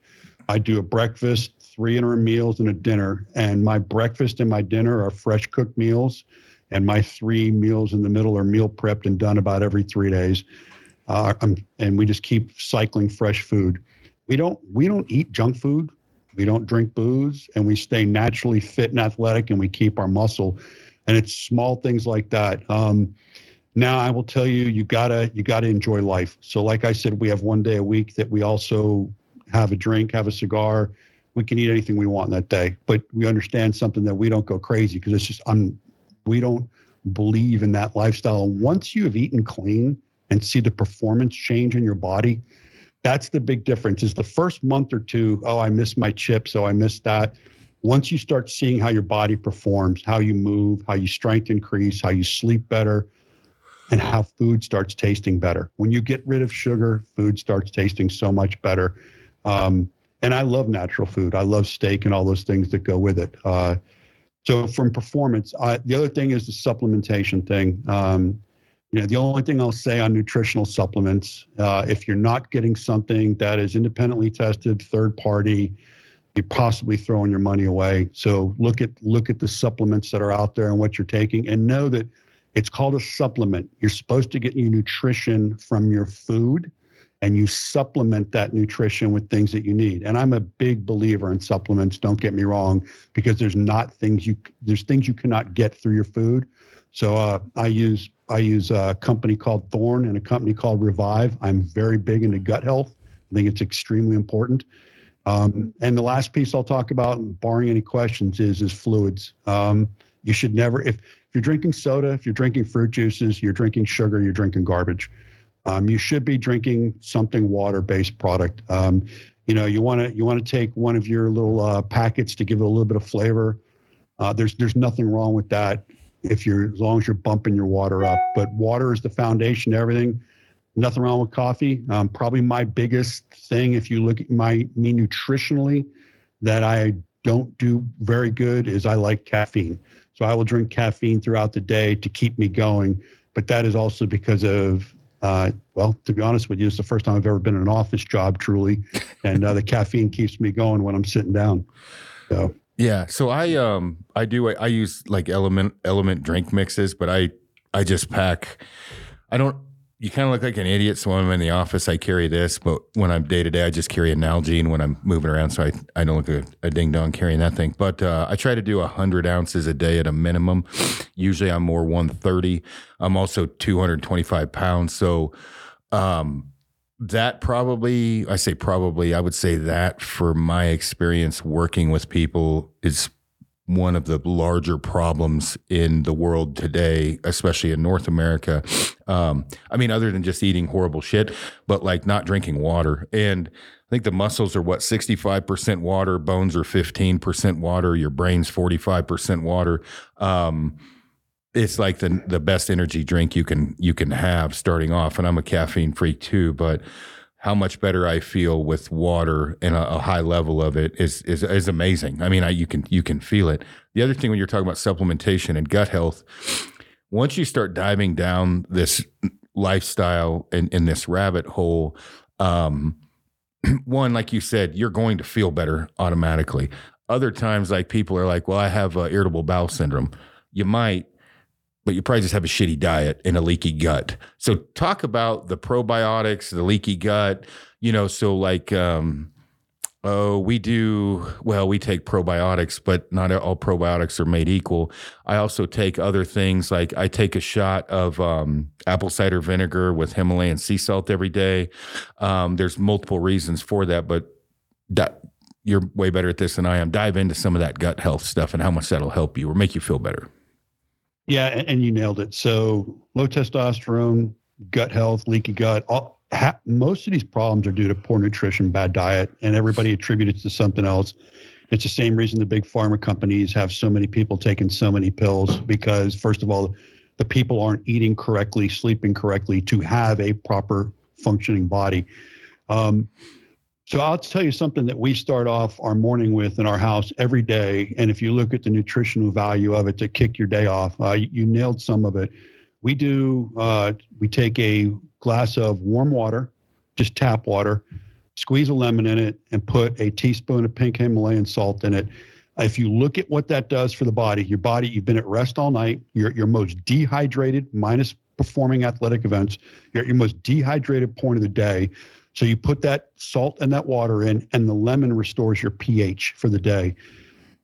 I do a breakfast, three interim meals, and a dinner. And my breakfast and my dinner are fresh cooked meals, and my three meals in the middle are meal prepped and done about every three days. Uh, and we just keep cycling fresh food. We don't we don't eat junk food. we don't drink booze, and we stay naturally fit and athletic, and we keep our muscle. And it's small things like that. Um, now I will tell you, you gotta you gotta enjoy life. So, like I said, we have one day a week that we also have a drink, have a cigar. We can eat anything we want that day, but we understand something that we don't go crazy because it's just I'm we don't believe in that lifestyle. Once you have eaten clean and see the performance change in your body, that's the big difference. Is the first month or two, oh, I miss my chips, so I miss that. Once you start seeing how your body performs, how you move, how you strength increase, how you sleep better, and how food starts tasting better. When you get rid of sugar, food starts tasting so much better. Um, and I love natural food. I love steak and all those things that go with it. Uh, so from performance, I, the other thing is the supplementation thing. Um, you know, the only thing I'll say on nutritional supplements, uh, if you're not getting something that is independently tested, third party, you're possibly throwing your money away. So look at look at the supplements that are out there and what you're taking, and know that it's called a supplement. You're supposed to get your nutrition from your food and you supplement that nutrition with things that you need. And I'm a big believer in supplements, don't get me wrong, because there's not things you there's things you cannot get through your food. So uh, I use I use a company called Thorne and a company called Revive. I'm very big into gut health. I think it's extremely important. Um, and the last piece I'll talk about, barring any questions, is is fluids. Um, you should never if if you're drinking soda, if you're drinking fruit juices, you're drinking sugar, you're drinking garbage. Um, you should be drinking something water-based product. Um, you know, you want to you want to take one of your little uh, packets to give it a little bit of flavor. Uh, there's there's nothing wrong with that if you're as long as you're bumping your water up. But water is the foundation to everything. Nothing wrong with coffee. Um, probably my biggest thing, if you look at my me nutritionally, that I don't do very good is I like caffeine. So I will drink caffeine throughout the day to keep me going. But that is also because of, uh, well, to be honest with you, it's the first time I've ever been in an office job, truly, and uh, the caffeine keeps me going when I'm sitting down. So yeah, so I um I do I use like element element drink mixes, but I I just pack. I don't you kind of look like an idiot. So when I'm in the office, I carry this, but when I'm day to day, I just carry a Nalgene when I'm moving around. So I, I don't look like a, a ding dong carrying that thing. But uh, I try to do 100 ounces a day at a minimum. Usually I'm more 130. I'm also 225 pounds. So um, that probably, I say probably, I would say that for my experience working with people is one of the larger problems in the world today, especially in North America. Um, I mean, other than just eating horrible shit, but like not drinking water. And I think the muscles are what, 65% water, bones are 15% water, your brain's 45% water. Um, it's like the the best energy drink you can you can have starting off. And I'm a caffeine freak too, but how much better I feel with water and a, a, high level of it is is is amazing. I mean, I, you can you can feel it. The other thing when you're talking about supplementation and gut health, once you start diving down this lifestyle and in this rabbit hole, um, one like you said, you're going to feel better automatically. Other times, like people are like, "Well, I have uh, irritable bowel syndrome." You might, but you probably just have a shitty diet and a leaky gut. So talk about the probiotics, the leaky gut, you know, so like um oh, we do well, we take probiotics, but not all probiotics are made equal. I also take other things like I take a shot of um, apple cider vinegar with Himalayan sea salt every day. Um, there's multiple reasons for that, but that you're way better at this than I am. Dive into some of that gut health stuff and how much that'll help you or make you feel better. Yeah, and you nailed it. So low testosterone, gut health, leaky gut. All, ha, most of these problems are due to poor nutrition, bad diet, and everybody attributes to something else. It's the same reason the big pharma companies have so many people taking so many pills because, first of all, the people aren't eating correctly, sleeping correctly to have a proper functioning body. Um, so I'll tell you something that we start off our morning with in our house every day. And if you look at the nutritional value of it to kick your day off, uh, you, nailed some of it. We do, uh, we take a glass of warm water, just tap water, squeeze a lemon in it, and put a teaspoon of pink Himalayan salt in it. If you look at what that does for the body, your body, you've been at rest all night, you're, you're most dehydrated, minus performing athletic events, you're at your most dehydrated point of the day So you put that salt and that water in, and the lemon restores your pH for the day.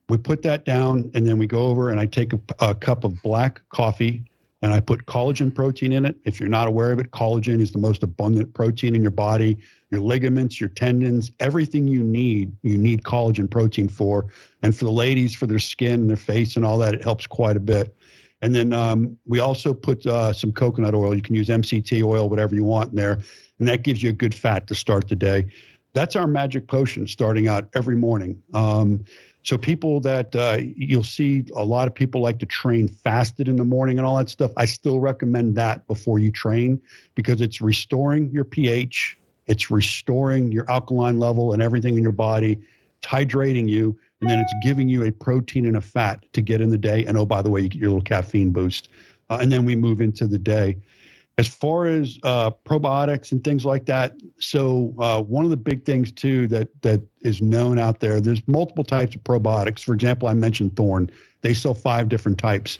We put that down, and then we go over and I take a, a cup of black coffee and I put collagen protein in it. If you're not aware of it, collagen is the most abundant protein in your body. Your ligaments, your tendons, everything you need, you need collagen protein for. And for the ladies, for their skin and their face and all that, it helps quite a bit. And then um, we also put uh, some coconut oil. You can use MCT oil, whatever you want in there. And that gives you a good fat to start the day. That's our magic potion starting out every morning. Um, so people that uh, you'll see a lot of people like to train fasted in the morning and all that stuff. I still recommend that before you train because it's restoring your pH, it's restoring your alkaline level and everything in your body, hydrating you, and then it's giving you a protein and a fat to get in the day. And oh, by the way, you get your little caffeine boost. Uh, and then we move into the day. As far as uh, probiotics and things like that, so uh, one of the big things too that that is known out there, there's multiple types of probiotics. For example, I mentioned Thorne. They sell five different types.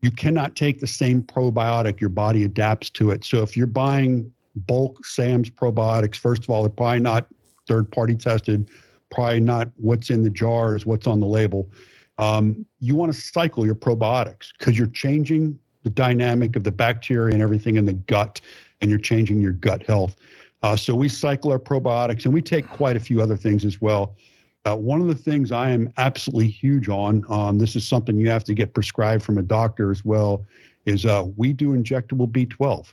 You cannot take the same probiotic; your body adapts to it. So if you're buying bulk Sam's probiotics, first of all, they're probably not third-party tested, probably not what's in the jar is what's on the label. Um, you want to cycle your probiotics because you're changing the dynamic of the bacteria and everything in the gut, and you're changing your gut health. Uh, so we cycle our probiotics, and we take quite a few other things as well. Uh, one of the things I am absolutely huge on, um, this is something you have to get prescribed from a doctor as well, is uh, we do injectable B12.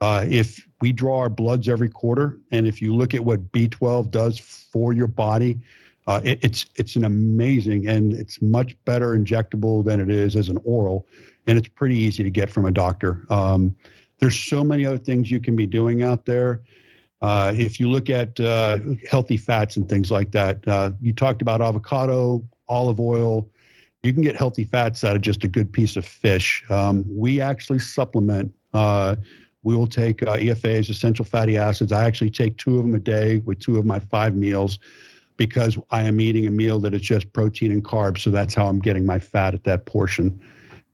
Uh, if we draw our bloods every quarter, and if you look at what B12 does for your body, uh, it, it's it's an amazing and it's much better injectable than it is as an oral and it's pretty easy to get from a doctor. Um, there's so many other things you can be doing out there. Uh, if you look at uh, healthy fats and things like that, uh, you talked about avocado, olive oil. You can get healthy fats out of just a good piece of fish. Um, we actually supplement. We will take uh, EFAs, essential fatty acids. I actually take two of them a day with two of my five meals because I am eating a meal that is just protein and carbs. So that's how I'm getting my fat at that portion.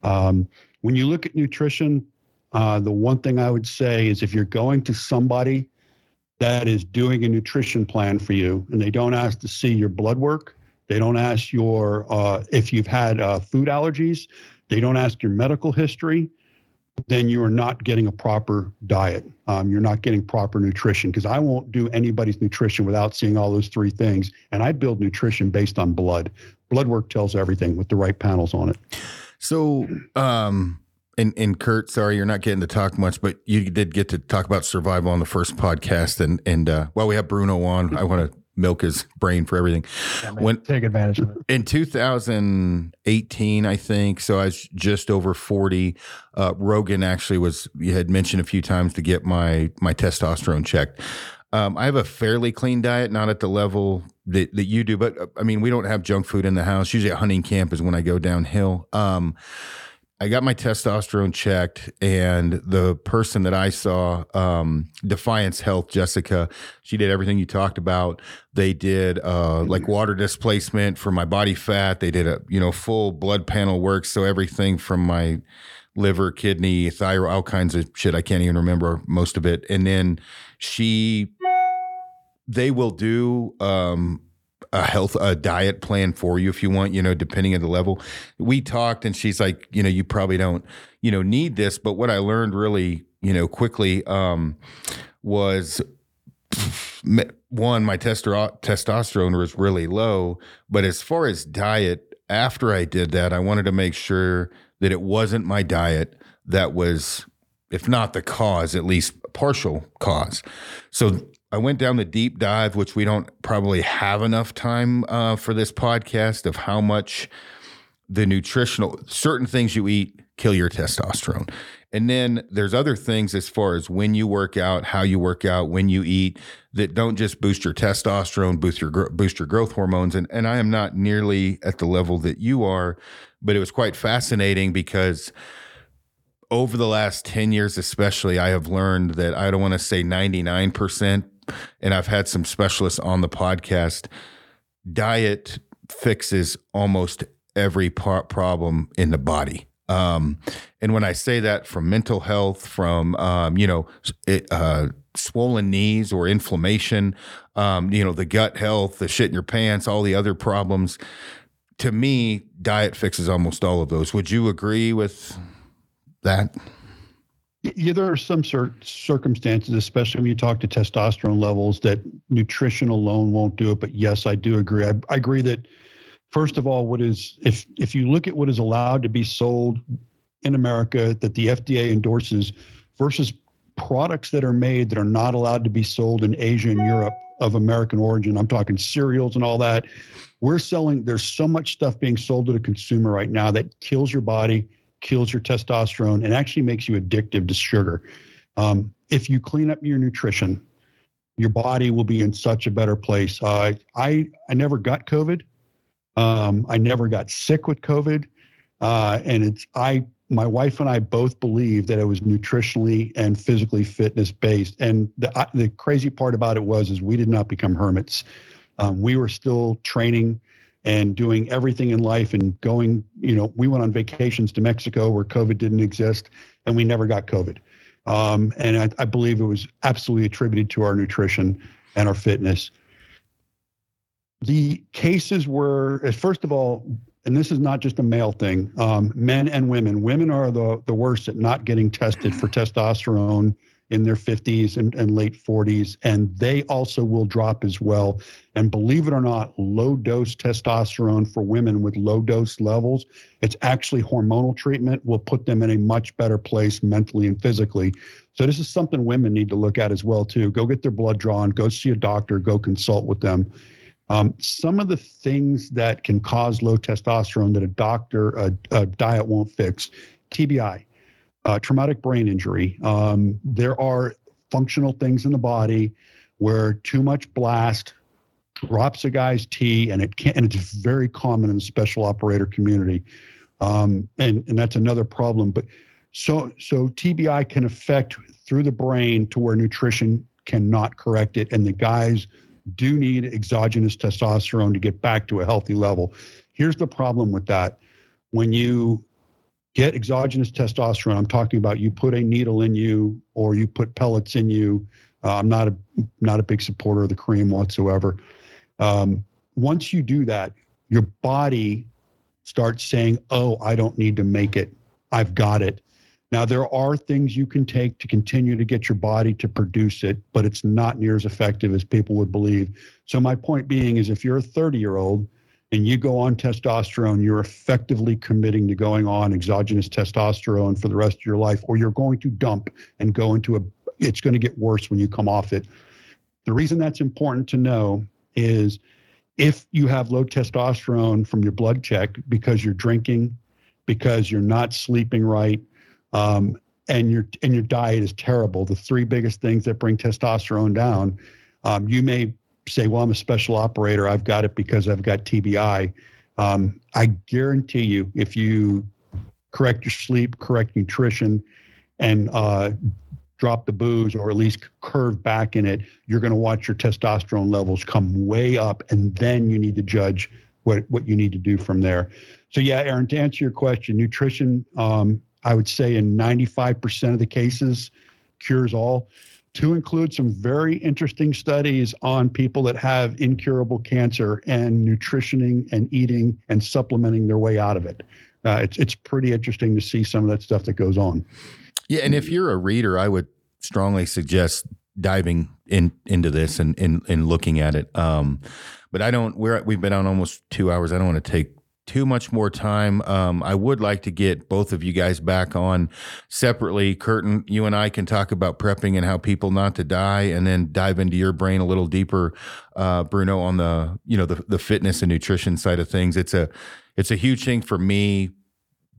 Um, when you look at nutrition, uh, the one thing I would say is if you're going to somebody that is doing a nutrition plan for you and they don't ask to see your blood work, they don't ask your uh, if you've had uh, food allergies, they don't ask your medical history, then you are not getting a proper diet. Um, you're not getting proper nutrition because I won't do anybody's nutrition without seeing all those three things. And I build nutrition based on blood. Blood work tells everything with the right panels on it. So, um, and, and Kurt, sorry, you're not getting to talk much, but you did get to talk about survival on the first podcast. And, and, uh, while we have Bruno on, I want to milk his brain for everything. Yeah, man, when take advantage of it. In 2018, I think, so I was just over 40. Uh, Rogan actually was, you had mentioned a few times to get my, my testosterone checked. Um, I have a fairly clean diet, not at the level that, that you do, but uh, I mean, we don't have junk food in the house. Usually at hunting camp is when I go downhill. Um, I got my testosterone checked, and the person that I saw, um, Defiance Health, Jessica, she did everything you talked about. They did uh, like water displacement for my body fat. They did a you know full blood panel work, so everything from my liver, kidney, thyroid, all kinds of shit. I can't even remember most of it. And then she they will do um, a health a diet plan for you if you want you know depending on the level. We talked and she's like you know you probably don't you know need this. But what i learned really you know quickly um, was one my testero- testosterone was really low but as far as diet after i did that i wanted to make sure that it wasn't my diet that was if not the cause at least partial cause. So I went down the deep dive, which we don't probably have enough time uh, for this podcast, of how much the nutritional certain things you eat kill your testosterone. And then there's other things as far as when you work out, how you work out, when you eat that don't just boost your testosterone, boost your boost your growth hormones. And and I am not nearly at the level that you are, but it was quite fascinating because over the last 10 years especially I have learned that I don't want to say 99% and I've had some specialists on the podcast. Diet fixes almost every part problem in the body. Um, and when I say that from mental health, from, um, you know, it, uh, swollen knees or inflammation, um, you know, the gut health, the shit in your pants, all the other problems, to me, diet fixes almost all of those. Would you agree with that? Yeah, there are some cir- circumstances, especially when you talk to testosterone levels, that nutrition alone won't do it. But yes, I do agree. I, I agree that first of all, what is if if you look at what is allowed to be sold in America that the FDA endorses versus products that are made that are not allowed to be sold in Asia and Europe of American origin. I'm talking cereals and all that. We're selling, there's so much stuff being sold to the consumer right now that kills your body, kills your testosterone, and actually makes you addictive to sugar. Um, if you clean up your nutrition, your body will be in such a better place. Uh, I I never got COVID. Um, I never got sick with COVID, uh, and it's I my wife and I both believe that it was nutritionally and physically fitness based. And the the crazy part about it was is we did not become hermits. Um, we were still training and doing everything in life and going. You know, we went on vacations to Mexico where COVID didn't exist, and we never got COVID. Um, and I, I believe it was absolutely attributed to our nutrition and our fitness the cases were first of all and this is not just a male thing um, men and women women are the, the worst at not getting tested for testosterone in their 50s and, and late 40s and they also will drop as well. And believe it or not low dose testosterone for women with low dose levels it's actually hormonal treatment will put them in a much better place mentally and physically. So this is something women need to look at as well too. Go get their blood drawn. Go see a doctor. Go consult with them. Um, some of the things that can cause low testosterone that a doctor, a, a diet won't fix, TBI, uh, traumatic brain injury. Um, there are functional things in the body where too much blast drops a guy's T, and it can and it's very common in the special operator community, um, and and that's another problem. But so so TBI can affect through the brain to where nutrition cannot correct it, and the guys do need exogenous testosterone to get back to a healthy level. Here's the problem with that. When you get exogenous testosterone, I'm talking about you put a needle in you or you put pellets in you. Uh, I'm not a not a big supporter of the cream whatsoever. Um, once you do that, your body starts saying, "Oh, I don't need to make it. I've got it." Now, there are things you can take to continue to get your body to produce it, but it's not near as effective as people would believe. So, my point being is if you're a 30 year old and you go on testosterone, you're effectively committing to going on exogenous testosterone for the rest of your life, or you're going to dump and go into a, it's going to get worse when you come off it. The reason that's important to know is if you have low testosterone from your blood check because you're drinking, because you're not sleeping right, um, and your and your diet is terrible, the three biggest things that bring testosterone down, um, you may say, "Well, I'm a special operator. I've got it because I've got TBI." Um, I guarantee you, if you correct your sleep, correct nutrition, and uh, drop the booze or at least curve back in it, you're going to watch your testosterone levels come way up, and then you need to judge what what you need to do from there. So yeah, Aron, to answer your question, nutrition um, I would say in 95% of the cases, cures all, to include some very interesting studies on people that have incurable cancer and nutritioning and eating and supplementing their way out of it. Uh, it's, it's pretty interesting to see some of that stuff that goes on. Yeah. And if you're a reader, I would strongly suggest diving in into this and, and, and looking at it. Um, but I don't, we're, we've been on almost two hours. I don't want to take too much more time. Um, I would like to get both of you guys back on separately. Curtin, you and I can talk about prepping and how people not to die, and then dive into your brain a little deeper, uh, Bruno, on the you know the the fitness and nutrition side of things. It's a it's a huge thing for me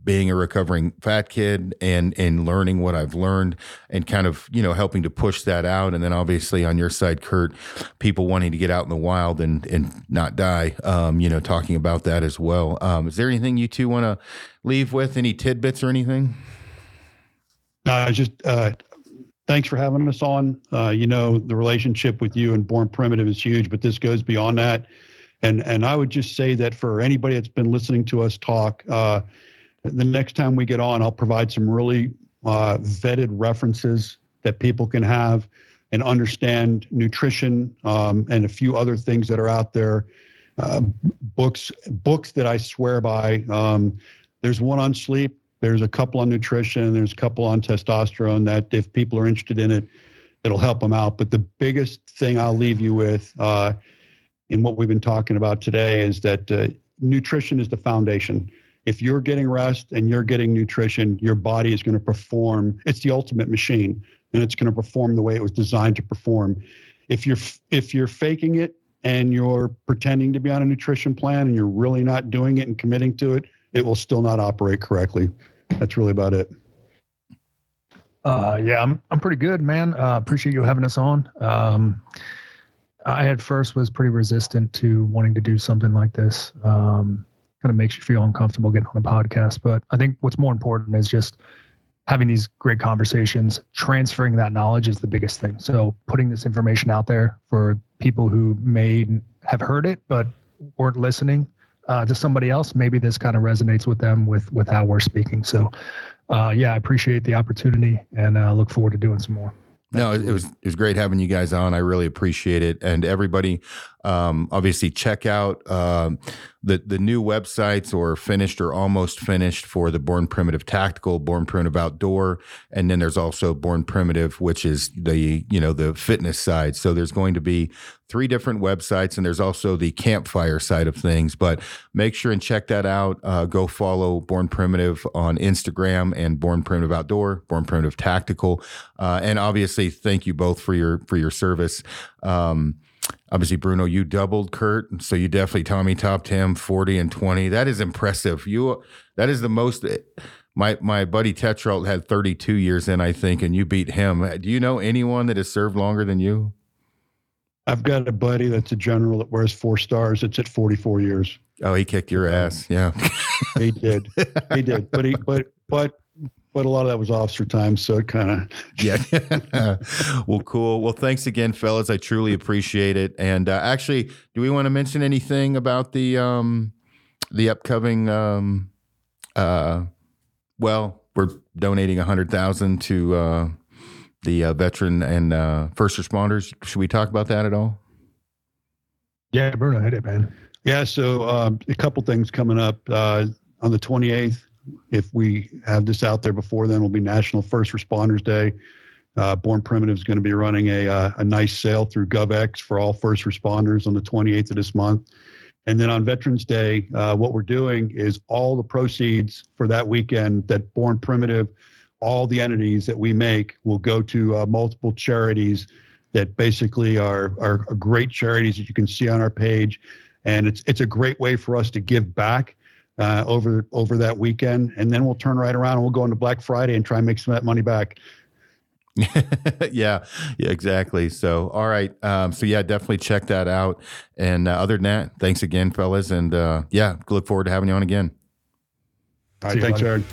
being a recovering fat kid and and learning what I've learned and kind of you know helping to push that out. And then obviously on your side Kurt people wanting to get out in the wild and and not die um, you know talking about that as well. Um, is there anything you two want to leave with? Any tidbits or anything? Uh, just uh, thanks for having us on. Uh, you know the relationship with you and Born Primitive is huge but this goes beyond that. And and I would just say that for anybody that's been listening to us talk uh, the next time we get on, I'll provide some really uh, vetted references that people can have and understand nutrition um, and a few other things that are out there. Uh, books, books that I swear by. Um, there's one on sleep. There's a couple on nutrition. There's a couple on testosterone. That if people are interested in it, it'll help them out. But the biggest thing I'll leave you with, uh, in what we've been talking about today, is that uh, nutrition is the foundation if you're getting rest and you're getting nutrition, your body is going to perform. It's the ultimate machine, and it's going to perform the way it was designed to perform. If you're if you're faking it and you're pretending to be on a nutrition plan and you're really not doing it and committing to it, it will still not operate correctly. That's really about it. Uh, yeah, I'm I'm pretty good, man. Uh, appreciate you having us on. Um, I at first was pretty resistant to wanting to do something like this. Um, kind of makes you feel uncomfortable getting on a podcast. But I think what's more important is just having these great conversations, transferring that knowledge is the biggest thing. So putting this information out there for people who may have heard it but weren't listening uh, to somebody else, maybe this kind of resonates with them with with how we're speaking. So uh, yeah, I appreciate the opportunity and uh, look forward to doing some more. No, it was it was great having you guys on. I really appreciate it, and everybody, um, obviously check out um, the the new websites or finished or almost finished for the Born Primitive Tactical, Born Primitive Outdoor, and then there's also Born Primitive, which is the you know the fitness side. So there's going to be three different websites, and there's also the campfire side of things. But make sure and check that out. Uh, go follow Born Primitive on Instagram and Born Primitive Outdoor, Born Primitive Tactical, uh, and obviously thank you both for your for your service. Um, obviously Bruno, you doubled Kurt, so you definitely Tommy topped him forty and twenty. That is impressive. You that is the most. Eh, my my buddy Tetrault had thirty two years in, I think, and you beat him. Uh, do you know anyone that has served longer than you? I've got a buddy that's a general that wears four stars. It's at forty four years. Oh, he kicked your ass. Yeah, he did. He did. But he but but but a lot of that was officer time, so it kind of yeah. well, cool. Well, thanks again, fellas. I truly appreciate it. And uh, actually, do we want to mention anything about the um, the upcoming? Um, uh, well, we're donating a hundred thousand to uh, the uh, veteran and uh, first responders. Should we talk about that at all? Yeah, Bruno, hit it, man. Yeah, so um, a couple things coming up uh, on the twenty eighth if we have this out there before then, will be National First Responders Day. Uh, Born Primitive is going to be running a, uh, a nice sale through GovX for all first responders on the 28th of this month. And then on Veterans Day, uh, what we're doing is all the proceeds for that weekend that Born Primitive, all the entities that we make will go to uh, multiple charities that basically are, are, are great charities that you can see on our page. And it's, it's a great way for us to give back uh, over over that weekend, and then we'll turn right around and we'll go into Black Friday and try and make some of that money back. yeah, yeah, exactly. So, all right. Um, so yeah, definitely check that out. And uh, other than that, thanks again, fellas. And uh, yeah, look forward to having you on again. All right, thanks, Aron.